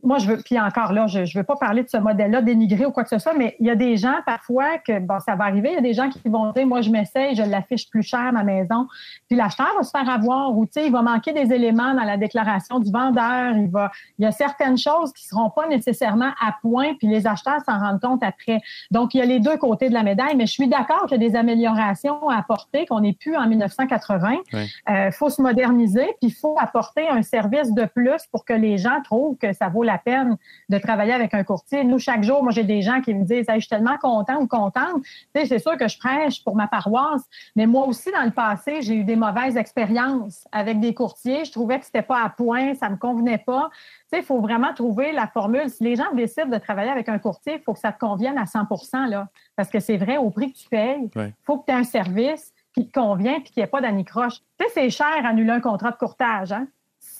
moi, je veux, puis encore là, je ne veux pas parler de ce modèle-là, dénigrer ou quoi que ce soit, mais il y a des gens parfois que, bon, ça va arriver, il y a des gens qui vont dire, moi, je m'essaye, je l'affiche plus cher, ma maison, puis l'acheteur va se faire avoir ou, tu sais, il va manquer des éléments dans la déclaration du vendeur, il va, il y a certaines choses qui seront pas nécessairement à point, puis les acheteurs s'en rendent compte après. Donc, il y a les deux côtés de la médaille, mais je suis d'accord qu'il y a des améliorations à apporter, qu'on n'est plus en 1980. Il Ouais. faut se moderniser, puis il faut apporter un service de plus pour que les gens trouvent que ça vaut la peine de travailler avec un courtier. Nous, chaque jour, moi, j'ai des gens qui me disent Hey, Je suis tellement content ou contente. Tu sais, c'est sûr que je prêche pour ma paroisse, mais moi aussi, dans le passé, j'ai eu des mauvaises expériences avec des courtiers. Je trouvais que c'était pas à point, ça me convenait pas. Tu sais, il faut vraiment trouver la formule. Si les gens décident de travailler avec un courtier, il faut que ça te convienne à 100 là, parce que c'est vrai, au prix que tu payes, il Ouais. faut que tu aies un service qui te convient et qu'il n'y ait pas d'anicroche. Tu sais, c'est cher annuler un contrat de courtage. Hein?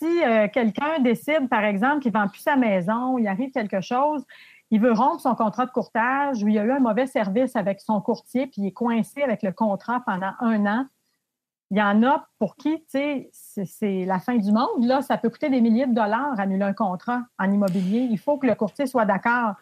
Si euh, quelqu'un décide, par exemple, qu'il ne vend plus sa maison, il arrive quelque chose, il veut rompre son contrat de courtage ou il a eu un mauvais service avec son courtier puis il est coincé avec le contrat pendant un an, il y en a pour qui, tu sais, c'est- la fin du monde. Là, ça peut coûter des milliers de dollars annuler un contrat en immobilier. Il faut que le courtier soit d'accord.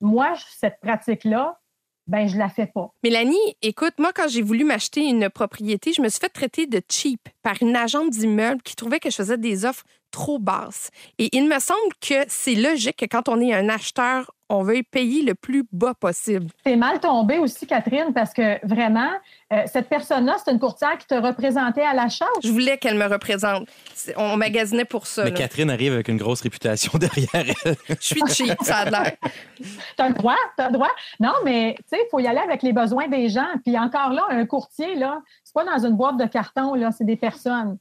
Moi, cette pratique-là, ben je la fais pas. Mélanie, écoute, moi, quand j'ai voulu m'acheter une propriété, je me suis fait traiter de cheap par une agente d'immeuble qui trouvait que je faisais des offres trop basses. Et il me semble que c'est logique que quand on est un acheteur, on veut payer le plus bas possible. C'est mal tombé aussi, Catherine, parce que vraiment, euh, cette personne-là, c'est une courtière qui te représentait à l'achat. Je voulais qu'elle me représente. On magasinait pour ça. Mais là. Catherine arrive avec une grosse réputation *laughs* derrière elle. Je suis cheap, ça a l'air. *laughs* T'as le droit, t'as le droit. Non, mais tu sais, il faut y aller avec les besoins des gens. Puis encore là, un courtier, là, c'est pas dans une boîte de carton, là, c'est des personnes.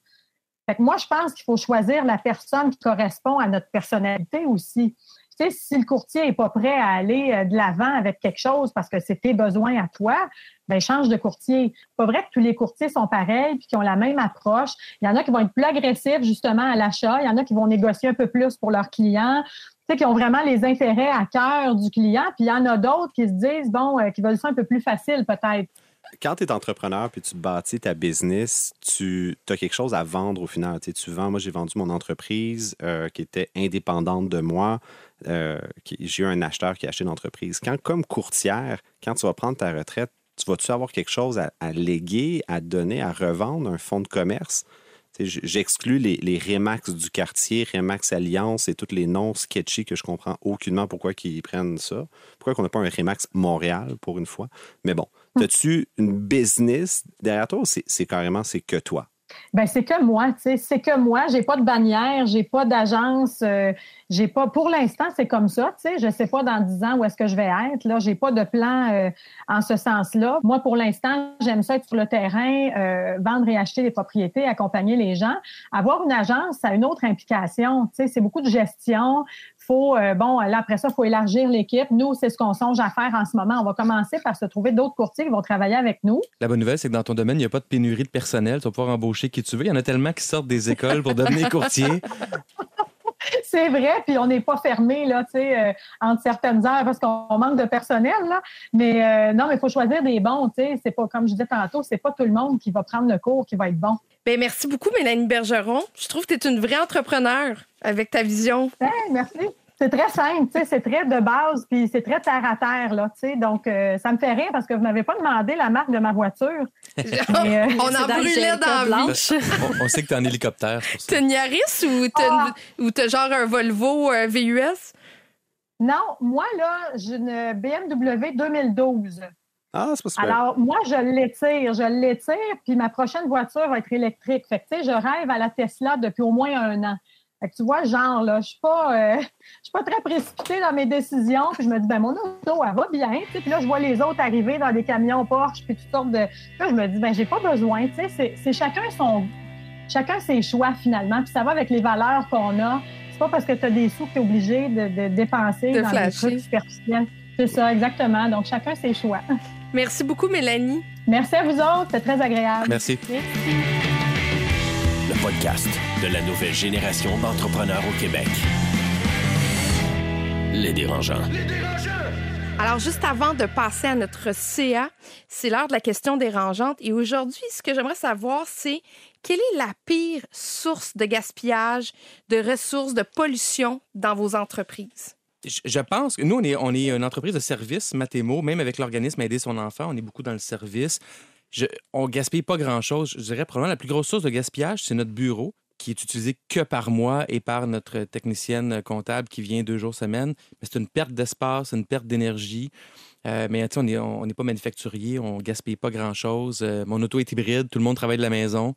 Fait que moi, je pense qu'il faut choisir la personne qui correspond à notre personnalité aussi. Tu sais, si le courtier n'est pas prêt à aller euh, de l'avant avec quelque chose parce que c'est tes besoins à toi, ben change de courtier. Pas vrai que tous les courtiers sont pareils puis qu'ils ont la même approche. Il y en a qui vont être plus agressifs justement à l'achat. Il y en a qui vont négocier un peu plus pour leurs clients. Tu sais, qui ont vraiment les intérêts à cœur du client. Puis il y en a d'autres qui se disent, bon, euh, qui veulent ça un peu plus facile peut-être. Quand tu es entrepreneur puis tu bâtis ta business, tu as quelque chose à vendre au final. Tu, vends, moi j'ai vendu mon entreprise euh, qui était indépendante de moi. Euh, j'ai eu un acheteur qui a acheté l'entreprise. Quand, comme courtière, quand tu vas prendre ta retraite, tu vas-tu avoir quelque chose à, léguer, à donner, à revendre, un fonds de commerce? J'exclus les, les Remax du quartier, Remax Alliance et tous les noms sketchy que je comprends aucunement pourquoi ils prennent ça. Pourquoi qu'on n'a pas un Remax Montréal pour une fois? Mais bon, *laughs* as-tu une business derrière toi ou c'est carrément c'est que toi? Ben c'est que moi, tu sais, c'est que moi. J'ai pas de bannière, j'ai pas d'agence, euh, j'ai pas. Pour l'instant, c'est comme ça, tu sais. Je sais pas dans 10 ans où est-ce que je vais être. Là, j'ai pas de plan euh, en ce sens-là. Moi, pour l'instant, j'aime ça être sur le terrain, euh, vendre et acheter des propriétés, accompagner les gens. Avoir une agence, ça a une autre implication. Tu sais, c'est beaucoup de gestion. Faut euh, bon, là après ça, faut élargir l'équipe. Nous, c'est ce qu'on songe à faire en ce moment. On va commencer par se trouver d'autres courtiers qui vont travailler avec nous. La bonne nouvelle, c'est que dans ton domaine, il n'y a pas de pénurie de personnel. Tu vas pouvoir embaucher qui tu veux. Il y en a tellement qui sortent des écoles pour devenir *laughs* courtier. C'est vrai, puis on n'est pas fermé là, tu sais, euh, entre certaines heures parce qu'on manque de personnel là. Mais euh, non, mais il faut choisir des bons, tu sais. C'est pas comme je disais tantôt, c'est pas tout le monde qui va prendre le cours qui va être bon. Ben, merci beaucoup, Mélanie Bergeron. Je trouve que tu es une vraie entrepreneur avec ta vision. Hey, merci. C'est très simple, tu sais, c'est très de base, puis c'est très terre à terre là, tu sais. Donc euh, ça me fait rire parce que vous m'avez pas demandé la marque de ma voiture. *laughs* Mais, euh, On en dans le brûlait dans la vie. blanche. *laughs* On, on sait que tu es en hélicoptère. T'as une Yaris ou t'as Ah. genre un Volvo euh, VUS? non, moi là, j'ai une BMW 2012. Ah, c'est pas super. Alors, moi, je l'étire, je l'étire, puis ma prochaine voiture va être électrique. Fait que, tu sais, je rêve à la Tesla depuis au moins un an. Fait que tu vois, genre, là, je suis pas, euh, *laughs* je suis pas très précipitée dans mes décisions. Puis je me dis, ben mon auto, elle va bien. Puis là, je vois les autres arriver dans des camions Porsche, puis toutes sortes de. Puis là, je me dis, ben j'ai pas besoin. Tu sais, c'est- chacun son, chacun ses choix finalement. Puis ça va avec les valeurs qu'on a. C'est pas parce que tu as des sous que tu es obligé de, de dépenser De dans flasher. des trucs superficiels. C'est ça, exactement. Donc, chacun ses choix. *laughs* Merci beaucoup, Mélanie. Merci à vous autres, c'est très agréable. Merci. Le podcast de la nouvelle génération d'entrepreneurs au Québec. Les dérangeants. Alors, juste avant de passer à notre CA, c'est l'heure de la question dérangeante. Et aujourd'hui, ce que j'aimerais savoir, c'est quelle est la pire source de gaspillage, de ressources, de pollution dans vos entreprises? Je, je pense que nous, on est, on est une entreprise de service, Mathémo, même avec l'organisme Aider son enfant, on est beaucoup dans le service. Je, on gaspille pas grand-chose. Je dirais probablement la plus grosse source de gaspillage, c'est notre bureau qui est utilisé que par mois et par notre technicienne comptable qui vient deux jours semaine. Mais c'est une perte d'espace, une perte d'énergie. Euh, mais tu sais, on n'est on pas manufacturier, on gaspille pas grand-chose. Euh, mon auto est hybride, tout le monde travaille de la maison.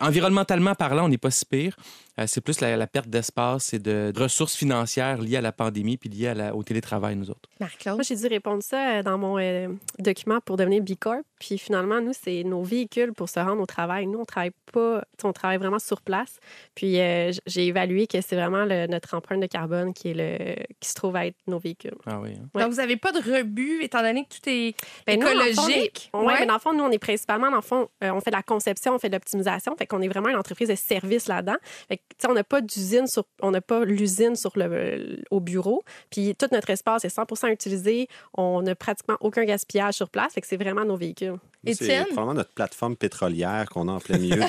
Environnementalement parlant, on n'est pas si pire. Euh, c'est plus la, la perte d'espace et de, de ressources financières liées à la pandémie puis liées à la- au télétravail, nous autres. Marie-Claude? Moi, j'ai dû répondre ça dans mon euh, document pour devenir B Corp. Puis finalement, nous, c'est nos véhicules pour se rendre au travail. Nous, on travaille pas, on travaille vraiment sur place. Puis euh, j'ai évalué que c'est vraiment le- notre empreinte de carbone qui est le qui se trouve à être nos véhicules. Ah oui. hein. Ouais. Donc, vous n'avez pas de rebut, étant donné que tout est Ben, écologique? ouais, mais dans le fond, nous, on est principalement, dans le fond, euh, on fait de la conception, on fait de l'optimisation. Fait qu'on est vraiment une entreprise de service là-dedans. Fait que, on n'a pas d'usine sur, on n'a pas l'usine sur le, au bureau. Puis tout notre espace est 100% utilisé. On n'a pratiquement aucun gaspillage sur place. Fait que c'est vraiment nos véhicules. C'est probablement notre plateforme pétrolière qu'on a en plein milieu *laughs*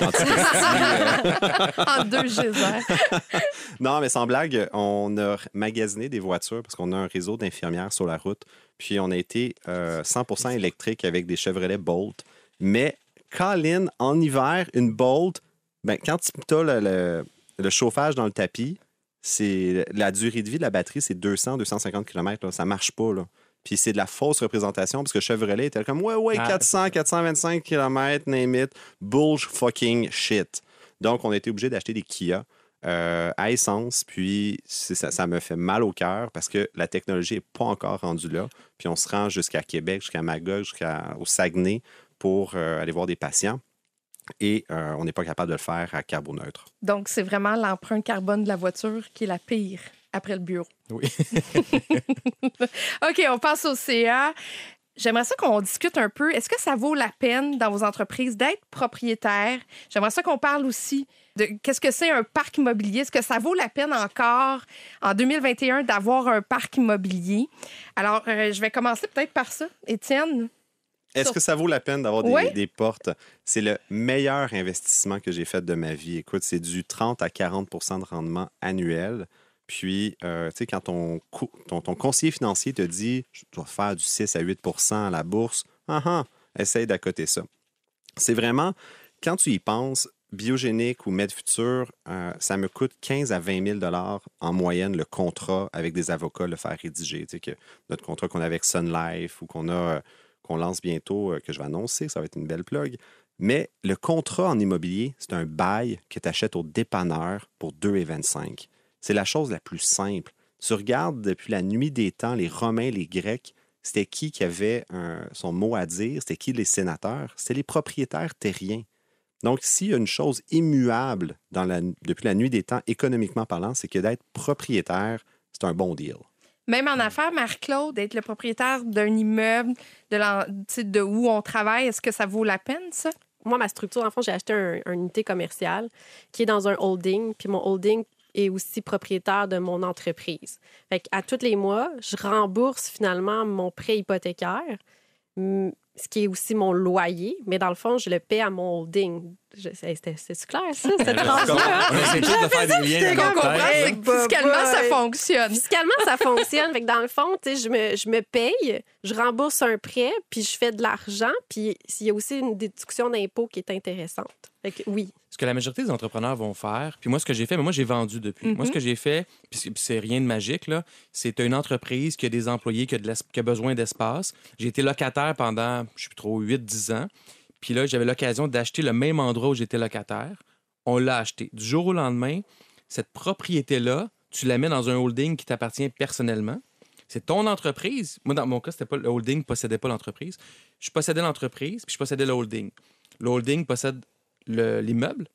en deux geysers. *laughs* non, mais sans blague, on a magasiné des voitures parce qu'on a un réseau d'infirmières sur la route. Puis on a été euh, 100% électrique avec des Chevrolet Bolt. Mais Colin, en hiver, une Bolt, ben, quand tu as le, le- le chauffage dans le tapis, c'est la durée de vie de la batterie, c'est 200-250 km. Là. Ça marche pas. Là. Puis c'est de la fausse représentation parce que Chevrolet était comme ouais, ouais, Ah. 400, 425 km, name it, bullsh fucking shit. Donc, on a été obligé d'acheter des Kia euh, à essence. Puis ça, ça me fait mal au cœur parce que la technologie n'est pas encore rendue là. Puis on se rend jusqu'à Québec, jusqu'à Magog, jusqu'au Saguenay pour euh, aller voir des patients. Et euh, on n'est pas capable de le faire à carboneutre. Donc, c'est vraiment l'empreinte carbone de la voiture qui est la pire après le bureau. Oui. *laughs* OK, on passe au CA. J'aimerais ça qu'on discute un peu. Est-ce que ça vaut la peine dans vos entreprises d'être propriétaire? J'aimerais ça qu'on parle aussi de qu'est-ce que c'est un parc immobilier? Est-ce que ça vaut la peine encore en 2021 d'avoir un parc immobilier? Alors, euh, je vais commencer peut-être par ça. Étienne? Est-ce Sur- que ça vaut la peine d'avoir des portes? C'est le meilleur investissement que j'ai fait de ma vie. Écoute, c'est du 30 à 40% de rendement annuel. Puis, euh, tu sais, quand ton, co- ton, ton conseiller financier te dit je dois faire du 6 à 8% à la bourse, ah ah, essaye d'accoter ça. C'est vraiment, quand tu y penses, biogénique ou Medfutur, euh, ça me coûte 15 à 20 000 en moyenne le contrat avec des avocats, le faire rédiger. Tu sais, que notre contrat qu'on a avec Sun Life ou euh, qu'on lance bientôt, euh, que je vais annoncer, ça va être une belle plug. Mais le contrat en immobilier, c'est un bail que tu achètes au dépanneur pour 2,25. C'est la chose la plus simple. Tu regardes depuis la nuit des temps, les Romains, les Grecs, c'était qui qui avait un- son mot à dire? C'était qui les sénateurs? C'était les propriétaires terriens. Donc, s'il y a une chose immuable dans la- depuis la nuit des temps, économiquement parlant, c'est que d'être propriétaire, c'est un bon deal. Même en affaires, Marc-Claude, d'être le propriétaire d'un immeuble, de, sais, de où on travaille, est-ce que ça vaut la peine, ça? Moi, ma structure, en fond, j'ai acheté un, une unité commerciale qui est dans un holding, puis mon holding est aussi propriétaire de mon entreprise. Fait à tous les mois, je rembourse finalement mon prêt hypothécaire, ce qui est aussi mon loyer, mais dans le fond, je le paie à mon holding. C'est- clair, ça, *laughs* cette phrase-là? On essaie tous de faire des liens dans notre tête, fiscalement, ça fonctionne. Fiscalement, ça fonctionne. Fait que dans le fond, tu sais, je me, je me paye, je rembourse un prêt, puis je fais de l'argent, puis il y a aussi une déduction d'impôt qui est intéressante. Fait que oui. Ce que la majorité des entrepreneurs vont faire, puis moi, ce que j'ai fait, mais moi, j'ai vendu depuis. Mhm. Moi, ce que j'ai fait, puis c'est- rien de magique, là, c'est une entreprise qui a des employés, qui a, de l'es- qui a besoin d'espace. J'ai été locataire pendant, je sais plus trop, 8-10 ans. Puis là, j'avais l'occasion d'acheter le même endroit où j'étais locataire. On l'a acheté. Du jour au lendemain, cette propriété-là, tu la mets dans un holding qui t'appartient personnellement. C'est ton entreprise. Moi, dans mon cas, c'était pas le holding ne possédait pas l'entreprise. Je possédais l'entreprise, puis je possédais le holding. Le holding possède le- l'immeuble.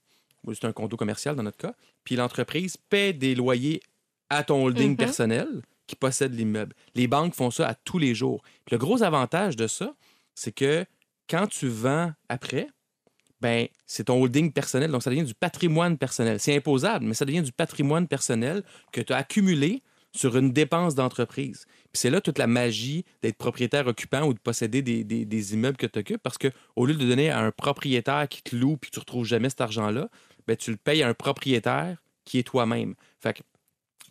C'est un condo commercial dans notre cas. Puis l'entreprise paie des loyers à ton holding Mhm. personnel qui possède l'immeuble. Les banques font ça à tous les jours. Puis le gros avantage de ça, c'est que quand tu vends après, ben c'est ton holding personnel, donc ça devient du patrimoine personnel. C'est imposable, mais ça devient du patrimoine personnel que tu as accumulé sur une dépense d'entreprise. Puis c'est là toute la magie d'être propriétaire occupant ou de posséder des, immeubles que tu occupes, parce que au lieu de donner à un propriétaire qui te loue puis que tu retrouves jamais cet argent-là, ben tu le payes à un propriétaire qui est toi-même. Fait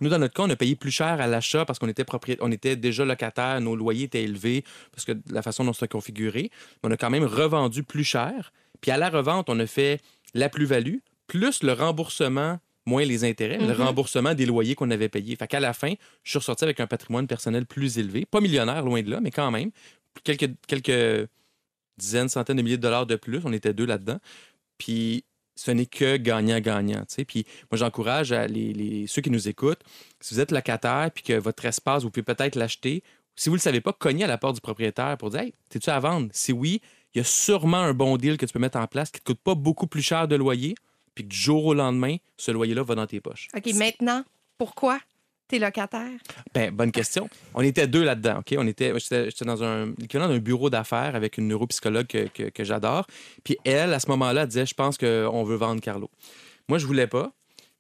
nous, dans notre cas, on a payé plus cher à l'achat parce qu'on était, on était déjà locataire, nos loyers étaient élevés parce que de la façon dont c'était configuré. Mais on a quand même revendu plus cher. Puis à la revente, on a fait la plus-value plus le remboursement moins les intérêts, le Mhm. remboursement des loyers qu'on avait payés. Fait qu'à la fin, je suis ressorti avec un patrimoine personnel plus élevé. Pas millionnaire, loin de là, mais quand même. Quelques, quelques dizaines, centaines de milliers de dollars de plus. On était deux là-dedans. Puis ce n'est que gagnant-gagnant. Puis moi, j'encourage les, les- ceux qui nous écoutent, si vous êtes locataire puis que votre espace, vous pouvez peut-être l'acheter. Si vous ne le savez pas, cognez à la porte du propriétaire pour dire Hey, t'es-tu à vendre? Si oui, il y a sûrement un bon deal que tu peux mettre en place qui ne te coûte pas beaucoup plus cher de loyer, puis que du jour au lendemain, ce loyer-là va dans tes poches. OK, maintenant, pourquoi? T'es locataire? Ben, bonne question. On était deux là-dedans, OK? J'étais, dans un, bureau d'affaires avec une neuropsychologue que, j'adore. Puis elle, à ce moment-là, disait, je pense qu'on veut vendre Carlo. Moi, je voulais pas.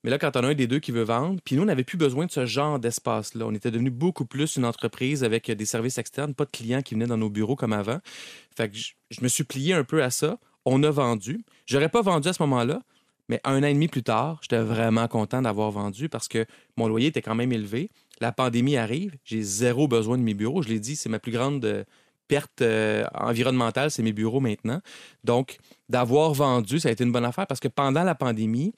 Mais là, quand on a un des deux qui veut vendre, puis nous, on n'avait plus besoin de ce genre d'espace-là. On était devenu beaucoup plus une entreprise avec des services externes, pas de clients qui venaient dans nos bureaux comme avant. Fait que je, je me suis plié un peu à ça. On a vendu. J'aurais pas vendu à ce moment-là, mais un an et demi plus tard, j'étais vraiment content d'avoir vendu parce que mon loyer était quand même élevé. La pandémie arrive, j'ai zéro besoin de mes bureaux. Je l'ai dit, c'est ma plus grande euh, perte euh, environnementale, c'est mes bureaux maintenant. Donc, d'avoir vendu, ça a été une bonne affaire parce que pendant la pandémie,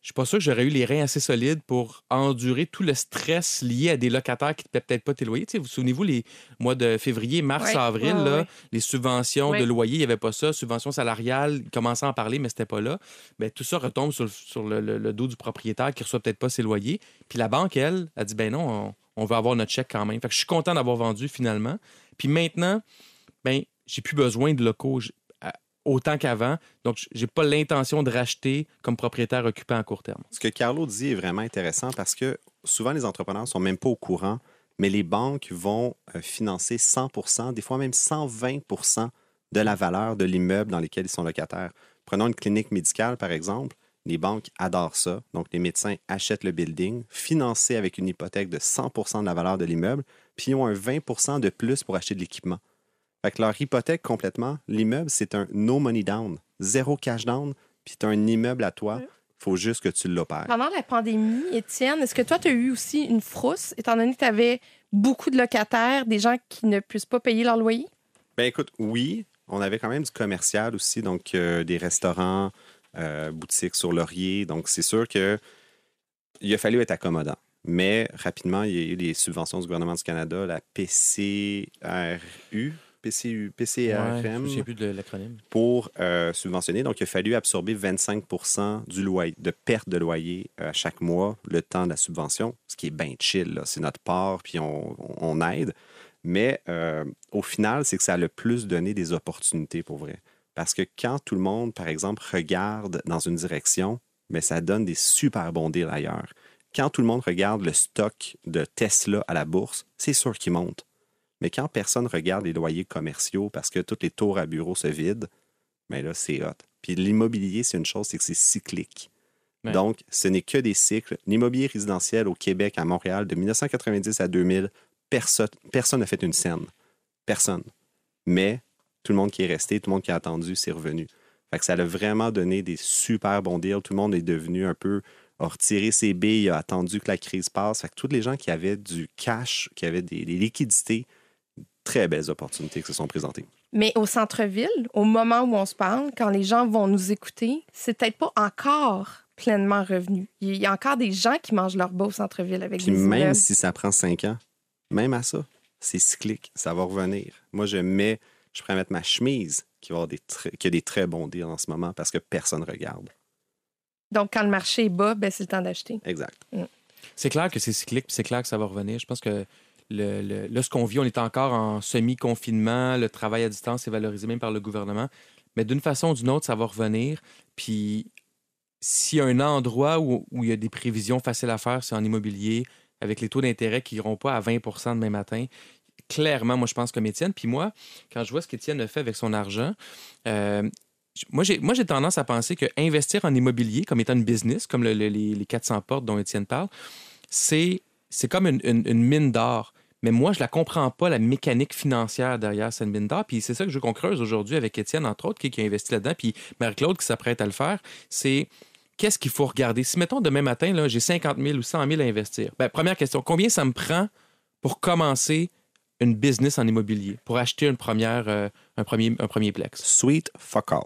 je suis pas sûr que j'aurais eu les reins assez solides pour endurer tout le stress lié à des locataires qui ne paient peut-être pas tes loyers. Tu sais, vous souvenez-vous, les mois de février, mars, Ouais, avril, ouais, là, ouais. les subventions de loyer, il n'y avait pas ça. Subventions salariales, ils commençaient à en parler, mais c'était pas là. Ben, tout ça retombe sur, le, sur le- le- le dos du propriétaire qui reçoit peut-être pas ses loyers. Puis la banque, elle, a dit ben non, on, on veut avoir notre chèque quand même. Fait que je suis content d'avoir vendu finalement. Puis maintenant, ben, j'ai plus besoin de locaux autant qu'avant. Donc, j'ai pas l'intention de racheter comme propriétaire occupant à court terme. Ce que Carlo dit est vraiment intéressant parce que souvent les entrepreneurs ne sont même pas au courant, mais les banques vont euh, financer 100% des fois même 120% de la valeur de l'immeuble dans lequel ils sont locataires. Prenons une clinique médicale, par exemple. Les banques adorent ça. Donc, les médecins achètent le building, financé avec une hypothèque de 100% de la valeur de l'immeuble, puis ils ont un 20% de plus pour acheter de l'équipement. Fait que leur hypothèque complètement, l'immeuble, c'est un no money down, zéro cash down, puis tu as un immeuble à toi. Il faut juste que tu l'opères. Pendant la pandémie, Étienne, est-ce que toi, tu as eu aussi une frousse, étant donné que tu avais beaucoup de locataires, des gens qui ne puissent pas payer leur loyer? Ben écoute, oui, on avait quand même du commercial aussi, donc euh, des restaurants, euh, boutiques sur Laurier. Donc c'est sûr que il a fallu être accommodant. Mais rapidement, il y a eu les subventions du gouvernement du Canada, la PCRU, PCU, Ouais, je PCRM, me souviens plus de l'acronyme. pour euh, subventionner. Donc, il a fallu absorber 25 du loyer, de perte de loyer euh, chaque mois, le temps de la subvention, ce qui est bien chill. C'est notre part, puis on, on aide. Mais euh, au final, c'est que ça a le plus donné des opportunités pour vrai. Parce que quand tout le monde, par exemple, regarde dans une direction, mais ça donne des super bons deals ailleurs. Quand tout le monde regarde le stock de Tesla à la bourse, c'est sûr qu'il monte. Mais quand personne regarde les loyers commerciaux parce que toutes les tours à bureaux se vident, mais là, c'est hot. Puis l'immobilier, c'est une chose, c'est que c'est cyclique. Ouais. Donc, ce n'est que des cycles. L'immobilier résidentiel au Québec, à Montréal, de 1990 à 2000, personne personne n'a fait une scène. Personne. Mais tout le monde qui est resté, tout le monde qui a attendu, c'est revenu. Fait que ça a vraiment donné des super bons deals. Tout le monde est devenu un peu, a retiré ses billes, a attendu que la crise passe. Fait que tous les gens qui avaient du cash, qui avaient des, des liquidités, très belles opportunités qui se sont présentées. Mais au centre-ville, au moment où on se parle, quand les gens vont nous écouter, c'est peut-être pas encore pleinement revenu. Il y a encore des gens qui mangent leur bas au centre-ville avec Puis des même immeubles. si ça prend cinq ans, même à ça, c'est cyclique, ça va revenir. Moi, je mets, je pourrais mettre ma chemise qui, va avoir des très- qui a des très bons deals en ce moment parce que personne regarde. Donc, quand le marché est bas, ben, c'est le temps d'acheter. Exact. C'est clair que c'est cyclique, puis c'est clair que ça va revenir. Je pense que le, le- là, ce qu'on vit, on est encore en semi-confinement. Le travail à distance est valorisé même par le gouvernement. Mais d'une façon ou d'une autre, ça va revenir. Puis s'il y a un endroit où, où il y a des prévisions faciles à faire, c'est en immobilier, avec les taux d'intérêt qui n'iront pas à 20% demain matin. Clairement, moi, je pense comme Étienne. Puis moi, quand je vois ce qu'Étienne a fait avec son argent, euh, moi, j'ai, tendance à penser que investir en immobilier comme étant une business, comme le- le- les, les 400 portes dont Étienne parle, c'est, comme une- une mine d'or. Mais moi, je la comprends pas, la mécanique financière derrière d'or. Puis c'est ça que je veux qu'on creuse aujourd'hui avec Étienne, entre autres, qui, qui a investi là-dedans, puis Marie-Claude qui s'apprête à le faire. C'est qu'est-ce qu'il faut regarder? Si, mettons, demain matin, là, j'ai 50 000 ou 100 000 à investir, ben, première question, combien ça me prend pour commencer une business en immobilier, pour acheter une première, euh, un, premier, un premier plex? Sweet fuck all.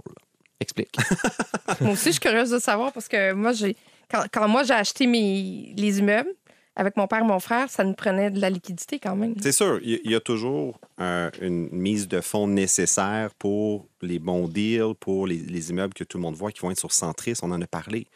Explique. *laughs* moi aussi, je suis curieuse de savoir parce que moi, j'ai quand, quand moi j'ai acheté mes, les immeubles avec mon père et mon frère, ça nous prenait de la liquidité quand même. C'est sûr, il y- a toujours euh, une mise de fonds nécessaire pour les bons deals, pour les, les immeubles que tout le monde voit qui vont être sur Centris, on en a parlé.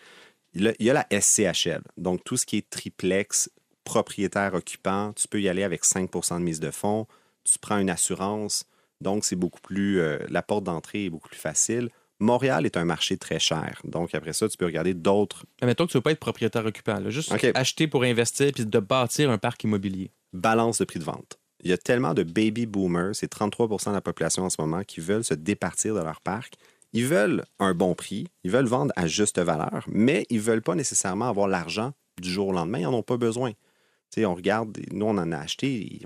Il y a, il y a la SCHL, donc tout ce qui est triplex, propriétaire occupant, tu peux y aller avec 5% de mise de fonds, tu prends une assurance, donc c'est beaucoup plus, euh, la porte d'entrée est beaucoup plus facile. Montréal est un marché très cher, donc après ça, tu peux regarder d'autres Mais mettons que tu ne veux pas être propriétaire occupant, là, juste acheter pour investir puis de bâtir un parc immobilier. balance de prix de vente. Il y a tellement de baby boomers, c'est 33% de la population en ce moment, qui veulent se départir de leur parc. Ils veulent un bon prix, ils veulent vendre à juste valeur, mais ils ne veulent pas nécessairement avoir l'argent du jour au lendemain. Ils n'en ont pas besoin. Tu sais, on regarde, nous, on en a acheté.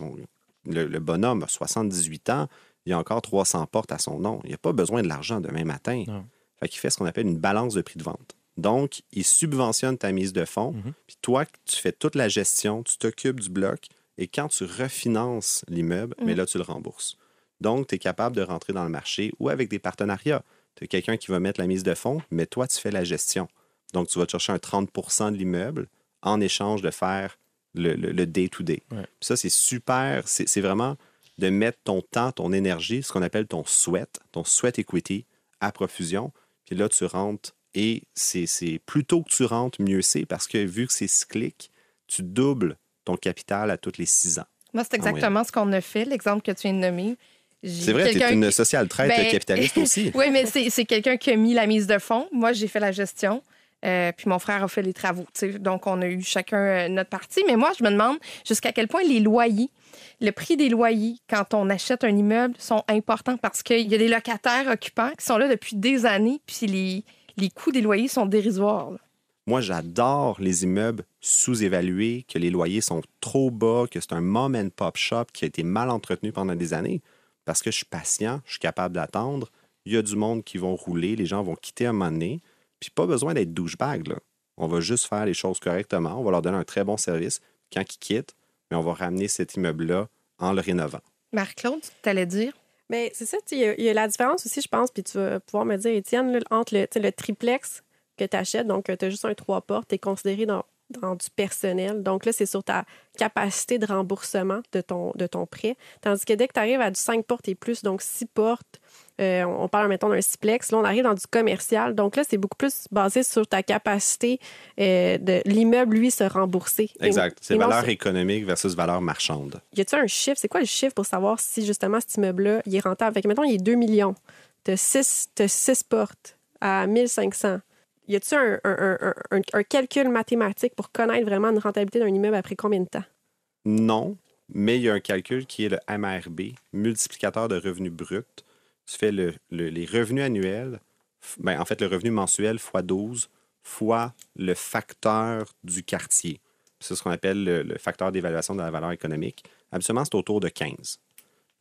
le bonhomme a 78 ans, il a encore 300 portes à son nom. Il n'a pas besoin de l'argent demain matin. Non. Fait qu'il fait ce qu'on appelle une balance de prix de vente. Donc, il subventionne ta mise de fonds, Mhm. puis toi, tu fais toute la gestion, tu t'occupes du bloc, et quand tu refinances l'immeuble, mais là, tu le rembourses. Donc, tu es capable de rentrer dans le marché ou avec des partenariats. Tu as quelqu'un qui va mettre la mise de fonds, mais toi, tu fais la gestion. Donc, tu vas te chercher un 30% de l'immeuble en échange de faire le day-to-day. Ouais. Ça, c'est super. C'est c'est vraiment de mettre ton temps, ton énergie, ce qu'on appelle ton sweat, ton sweat equity à profusion. Puis là, tu rentres et c'est c'est plus tôt que tu rentres, mieux c'est parce que vu que c'est cyclique, tu doubles ton capital à tous les six ans. Moi, c'est exactement ce qu'on a fait, l'exemple que tu viens de nommer. C'est vrai, tu es une qui- social traite Ben, capitaliste *laughs* aussi. Oui, mais c'est c'est quelqu'un qui a mis la mise de fonds. Moi, j'ai fait la gestion. Euh, puis mon frère a fait les travaux. Donc, on a eu chacun euh, notre partie. Mais moi, je me demande jusqu'à quel point les loyers, le prix des loyers, quand on achète un immeuble, sont importants parce qu'il y a des locataires occupants qui sont là depuis des années, puis les, coûts des loyers sont dérisoires. Moi, j'adore les immeubles sous-évalués, que les loyers sont trop bas, que c'est un mom and pop shop qui a été mal entretenu pendant des années. Parce que je suis patient, je suis capable d'attendre. Il y a du monde qui vont rouler, les gens vont quitter un moment donné. Puis pas besoin d'être douchebag. On va juste faire les choses correctement. On va leur donner un très bon service quand ils quittent, mais on va ramener cet immeuble-là en le rénovant. Marc-Claude, tu allais dire? Mais c'est ça, il y a- il y, a la différence aussi, je pense, puis tu vas pouvoir me dire, Étienne, là, entre le, triplex que tu achètes, donc tu as juste un trois portes, tu es considéré dans, dans du personnel. Donc là, c'est sur ta capacité de remboursement de ton, de ton prêt. Tandis que dès que tu arrives à du 5 portes et plus, donc 6 portes, euh, on parle, mettons, d'un siplex. Là, on arrive dans du commercial. Donc là, c'est beaucoup plus basé sur ta capacité euh, de l'immeuble, lui, se rembourser. Exact. C'est valeur économique versus valeur marchande. y a-tu un chiffre? C'est quoi le chiffre pour savoir si justement cet immeuble-là, il est rentable? Fait que, mettons, il est 2 millions. Tu as 6, portes à 1500. Y un- un- un- un calcul mathématique pour connaître vraiment une rentabilité d'un immeuble après combien de temps? Non, mais il y a un calcul qui est le MRB, multiplicateur de revenus bruts. Tu fais le- le- les revenus annuels, ben, en fait, le revenu mensuel fois 12 fois le facteur du quartier. C'est ce qu'on appelle le, le facteur d'évaluation de la valeur économique. Habituellement, c'est autour de 15.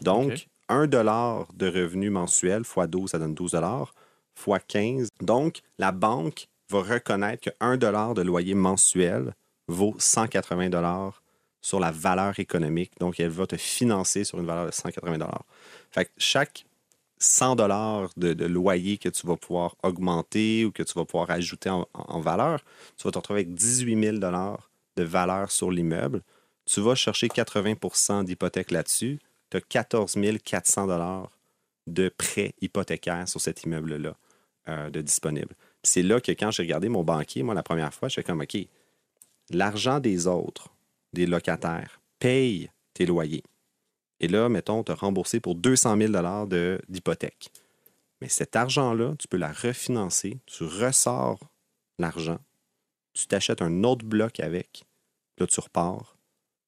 Donc, OK. 1 dollar de revenu mensuel fois 12, ça donne 12 dollars, fois 15. Donc, la banque va reconnaître que 1 dollar de loyer mensuel vaut 180 dollars sur la valeur économique. Donc, elle va te financer sur une valeur de 180 dollars. Fait que chaque 100 dollars de, loyer que tu vas pouvoir augmenter ou que tu vas pouvoir ajouter en, valeur, tu vas te retrouver avec 18 000 dollars de valeur sur l'immeuble. Tu vas chercher 80% d'hypothèque là-dessus. Tu as 14 400 dollars de prêt hypothécaire sur cet immeuble-là euh, de disponible. C'est là que quand j'ai regardé mon banquier, moi, la première fois, je comme, OK, l'argent des autres, des locataires, paye tes loyers. Et là, mettons, tu as remboursé pour 200 000 de- d'hypothèque. Mais cet argent-là, tu peux la refinancer, tu ressors l'argent, tu t'achètes un autre bloc avec, là, tu repars,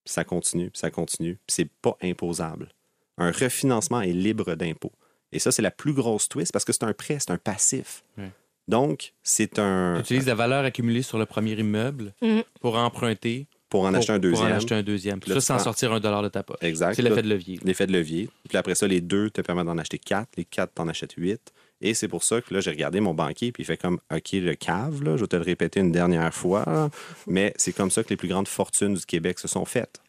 puis ça continue, puis ça continue, puis c'est pas imposable. Un refinancement est libre d'impôt. Et ça, c'est la plus grosse twist parce que c'est un prêt, c'est un passif. Ouais. Donc, c'est un. Tu utilises la valeur accumulée sur le premier immeuble Mhm. pour emprunter. Pour en pour- acheter un Pour deuxième. en acheter un deuxième. Ça, tu sans sortir un dollar de ta poche. Exact. C'est l'effet de levier. L'effet de levier. Puis après ça, les deux te permettent d'en acheter quatre. Les quatre, t'en achètes huit. Et c'est pour ça que là, j'ai regardé mon banquier, puis il fait comme, OK, le cave, là, je vais te le répéter une dernière fois, là. mais c'est comme ça que les plus grandes fortunes du Québec se sont faites.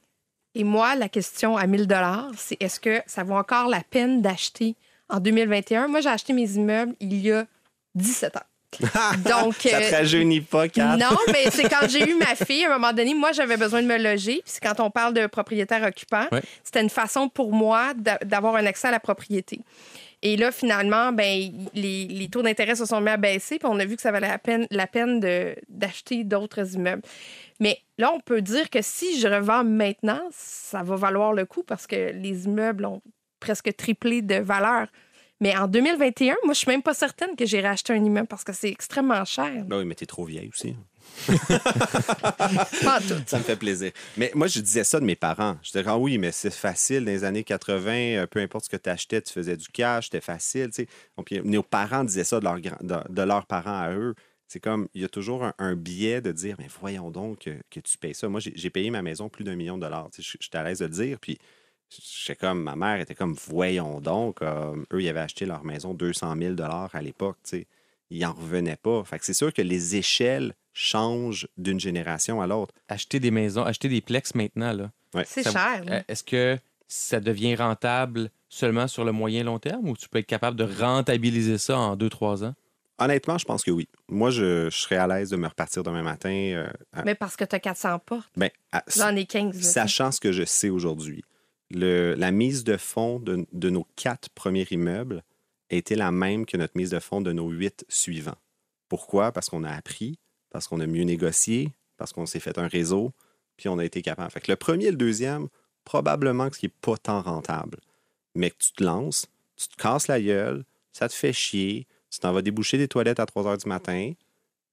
Et moi, la question à 1000 dollars, c'est est-ce que ça vaut encore la peine d'acheter en 2021? Moi, j'ai acheté mes immeubles il y a 17 ans. *laughs* Donc, Ça euh, te rajeunit pas, Kat? Non, *laughs* mais c'est quand j'ai eu ma fille, à un moment donné, moi, j'avais besoin de me loger. Puis c'est quand on parle de propriétaire occupant, Ouais. c'était une façon pour moi d'a- d'avoir un accès à la propriété. Et là, finalement, ben, les, les taux d'intérêt se sont mis à baisser, puis on a vu que ça valait la peine, la peine de- d'acheter d'autres immeubles. Mais là, on peut dire que si je revends maintenant, ça va valoir le coup parce que les immeubles ont presque triplé de valeur. Mais en 2021, moi, je suis même pas certaine que j'irai acheter un immeuble parce que c'est extrêmement cher. Ben oui, mais t'es trop vieille aussi. *laughs* Pas en tout. Ça me fait plaisir. Mais moi, je disais ça de mes parents. Je disais, ah oui, mais c'est facile. Dans les années 80, euh, peu importe ce que tu achetais, tu faisais du cash, c'était facile. tu sais. Donc, puis, nos parents disaient ça de, leurs grands- de, de leurs parents à eux. C'est comme, il y a toujours un, un biais de dire, mais voyons donc que, que tu payes ça. Moi, j'ai j'ai payé ma maison plus d'un million de dollars. Je- J'étais à l'aise de le dire. Puis, j'étais comme, ma mère était comme, voyons donc. comme, eux, ils avaient acheté leur maison 200 000 dollars à l'époque. tu sais. Ils n'en revenaient pas. Fait que c'est sûr que les échelles changent d'une génération à l'autre. Acheter des maisons, acheter des plex maintenant, là. C'est cher. Euh, Est-ce que ça devient rentable seulement sur le moyen long terme ou tu peux être capable de rentabiliser ça en 2-3 ans? Honnêtement, je pense que oui. Moi, je, je serais à l'aise de me repartir demain matin. euh, à- Mais parce que tu as 400 portes. ben, à- J'en ai 15. là. sachant ce que je sais aujourd'hui. La mise de fonds de, nos quatre premiers immeubles a été la même que notre mise de fonds de nos huit suivants. Pourquoi? Parce qu'on a appris, parce qu'on a mieux négocié, parce qu'on s'est fait un réseau, puis on a été capable. Fait le premier et le deuxième, probablement ce qui n'est pas tant rentable. Mais que tu te lances, tu te casses la gueule, ça te fait chier, tu t'en vas déboucher des toilettes à 3 heures du matin,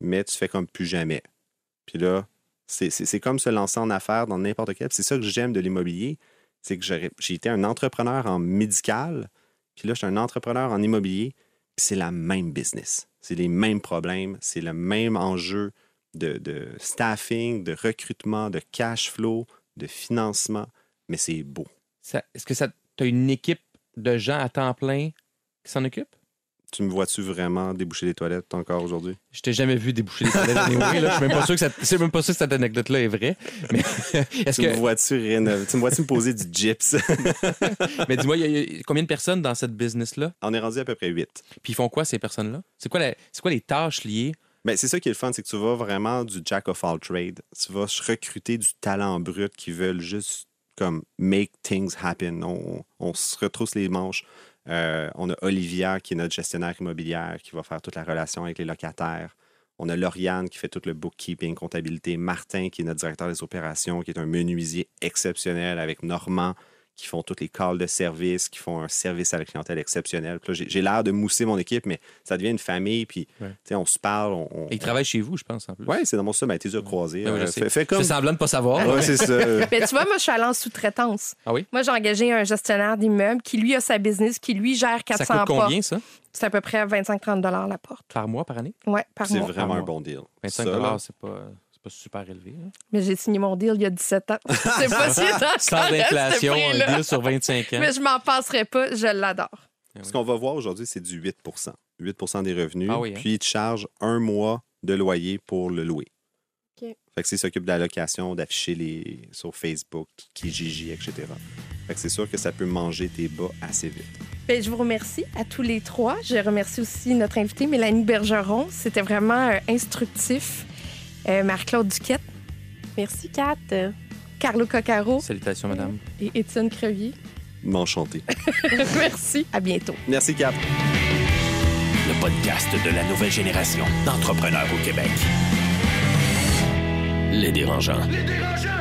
mais tu fais comme plus jamais. Puis là, c'est- comme se lancer en affaires dans n'importe quel. C'est ça que j'aime de l'immobilier, c'est que j'ai été un entrepreneur en médical, puis là, je suis un entrepreneur en immobilier, puis c'est la même business. C'est les mêmes problèmes, c'est le même enjeu de, staffing, de recrutement, de cash flow, de financement, mais c'est beau. Est-ce que tu as une équipe de gens à temps plein qui s'en occupent? Tu me vois-tu vraiment déboucher les toilettes encore aujourd'hui? Je t'ai jamais vu déboucher les toilettes anyway, là. Je suis même pas sûr que cette, c'est même pas sûr que cette anecdote-là est vraie. Mais *laughs* est-ce Tu me vois-tu rénover? Tu me vois-tu me poser du gyps? *laughs* mais dis-moi, il y a- il y a combien de personnes dans cette business-là? On est rendu à peu près 8. Puis ils font quoi ces personnes-là? C'est quoi, la- c'est quoi les tâches liées? Ben, c'est ça qui est le fun, c'est que tu vas vraiment du jack of all trades. Tu vas recruter du talent brut qui veulent juste comme make things happen. On, on se retrousse les manches. Euh, on a Olivia qui est notre gestionnaire immobilière qui va faire toute la relation avec les locataires. On a Lauriane qui fait tout le bookkeeping, comptabilité. Martin qui est notre directeur des opérations, qui est un menuisier exceptionnel avec Normand qui font toutes les calls de service, qui font un service à la clientèle exceptionnel. Puis là, J'ai j'ai l'air de mousser mon équipe, mais ça devient une famille. Puis Ouais. tu sais, on se parle. On, on- Ils travaillent chez vous, je pense, en plus. oui, c'est dans mon ça, mais t'es déjà croisé. Ben oui, je Euh, comme. semblant de pas savoir. Ouais, c'est ça. *laughs* Mais tu vois, moi, je suis allée en sous-traitance. Ah oui? Moi, j'ai engagé un gestionnaire d'immeuble qui, lui, a sa business, qui, lui, gère 400 Ça coûte portes. combien, ça? C'est à peu près 25-30 la porte. Par mois, par année? Ouais, par C'est mois. vraiment Par un mois. bon deal. 25 Ça, là, c'est pas, c'est pas super élevé. hein. Mais j'ai signé mon deal il y a 17 ans. *laughs* C'est pas si Sans d'inflation, un deal sur 25 ans. Mais je m'en passerai pas, je l'adore. Ce qu'on va voir aujourd'hui, c'est du 8 8 des revenus. Ah oui, hein? Puis, ils te chargent un mois de loyer pour le louer. OK. Fait que c'est s'occupe de la location, d'afficher les sur Facebook, Kijiji, etc. Fait que c'est sûr que ça peut manger tes bas assez vite. Ben, je vous remercie à tous les trois. Je remercie aussi notre invitée, Mélanie Bergeron. C'était vraiment euh, instructif. Euh, Marc-Claude Duquette, Merci, Kat. Carlo Coccaro Salutations, madame. et Étienne Crevier. M'enchanter. *laughs* Merci. À bientôt. Merci, Cap. Le podcast de la nouvelle génération d'entrepreneurs au Québec. Les dérangeants. Les dérangeants!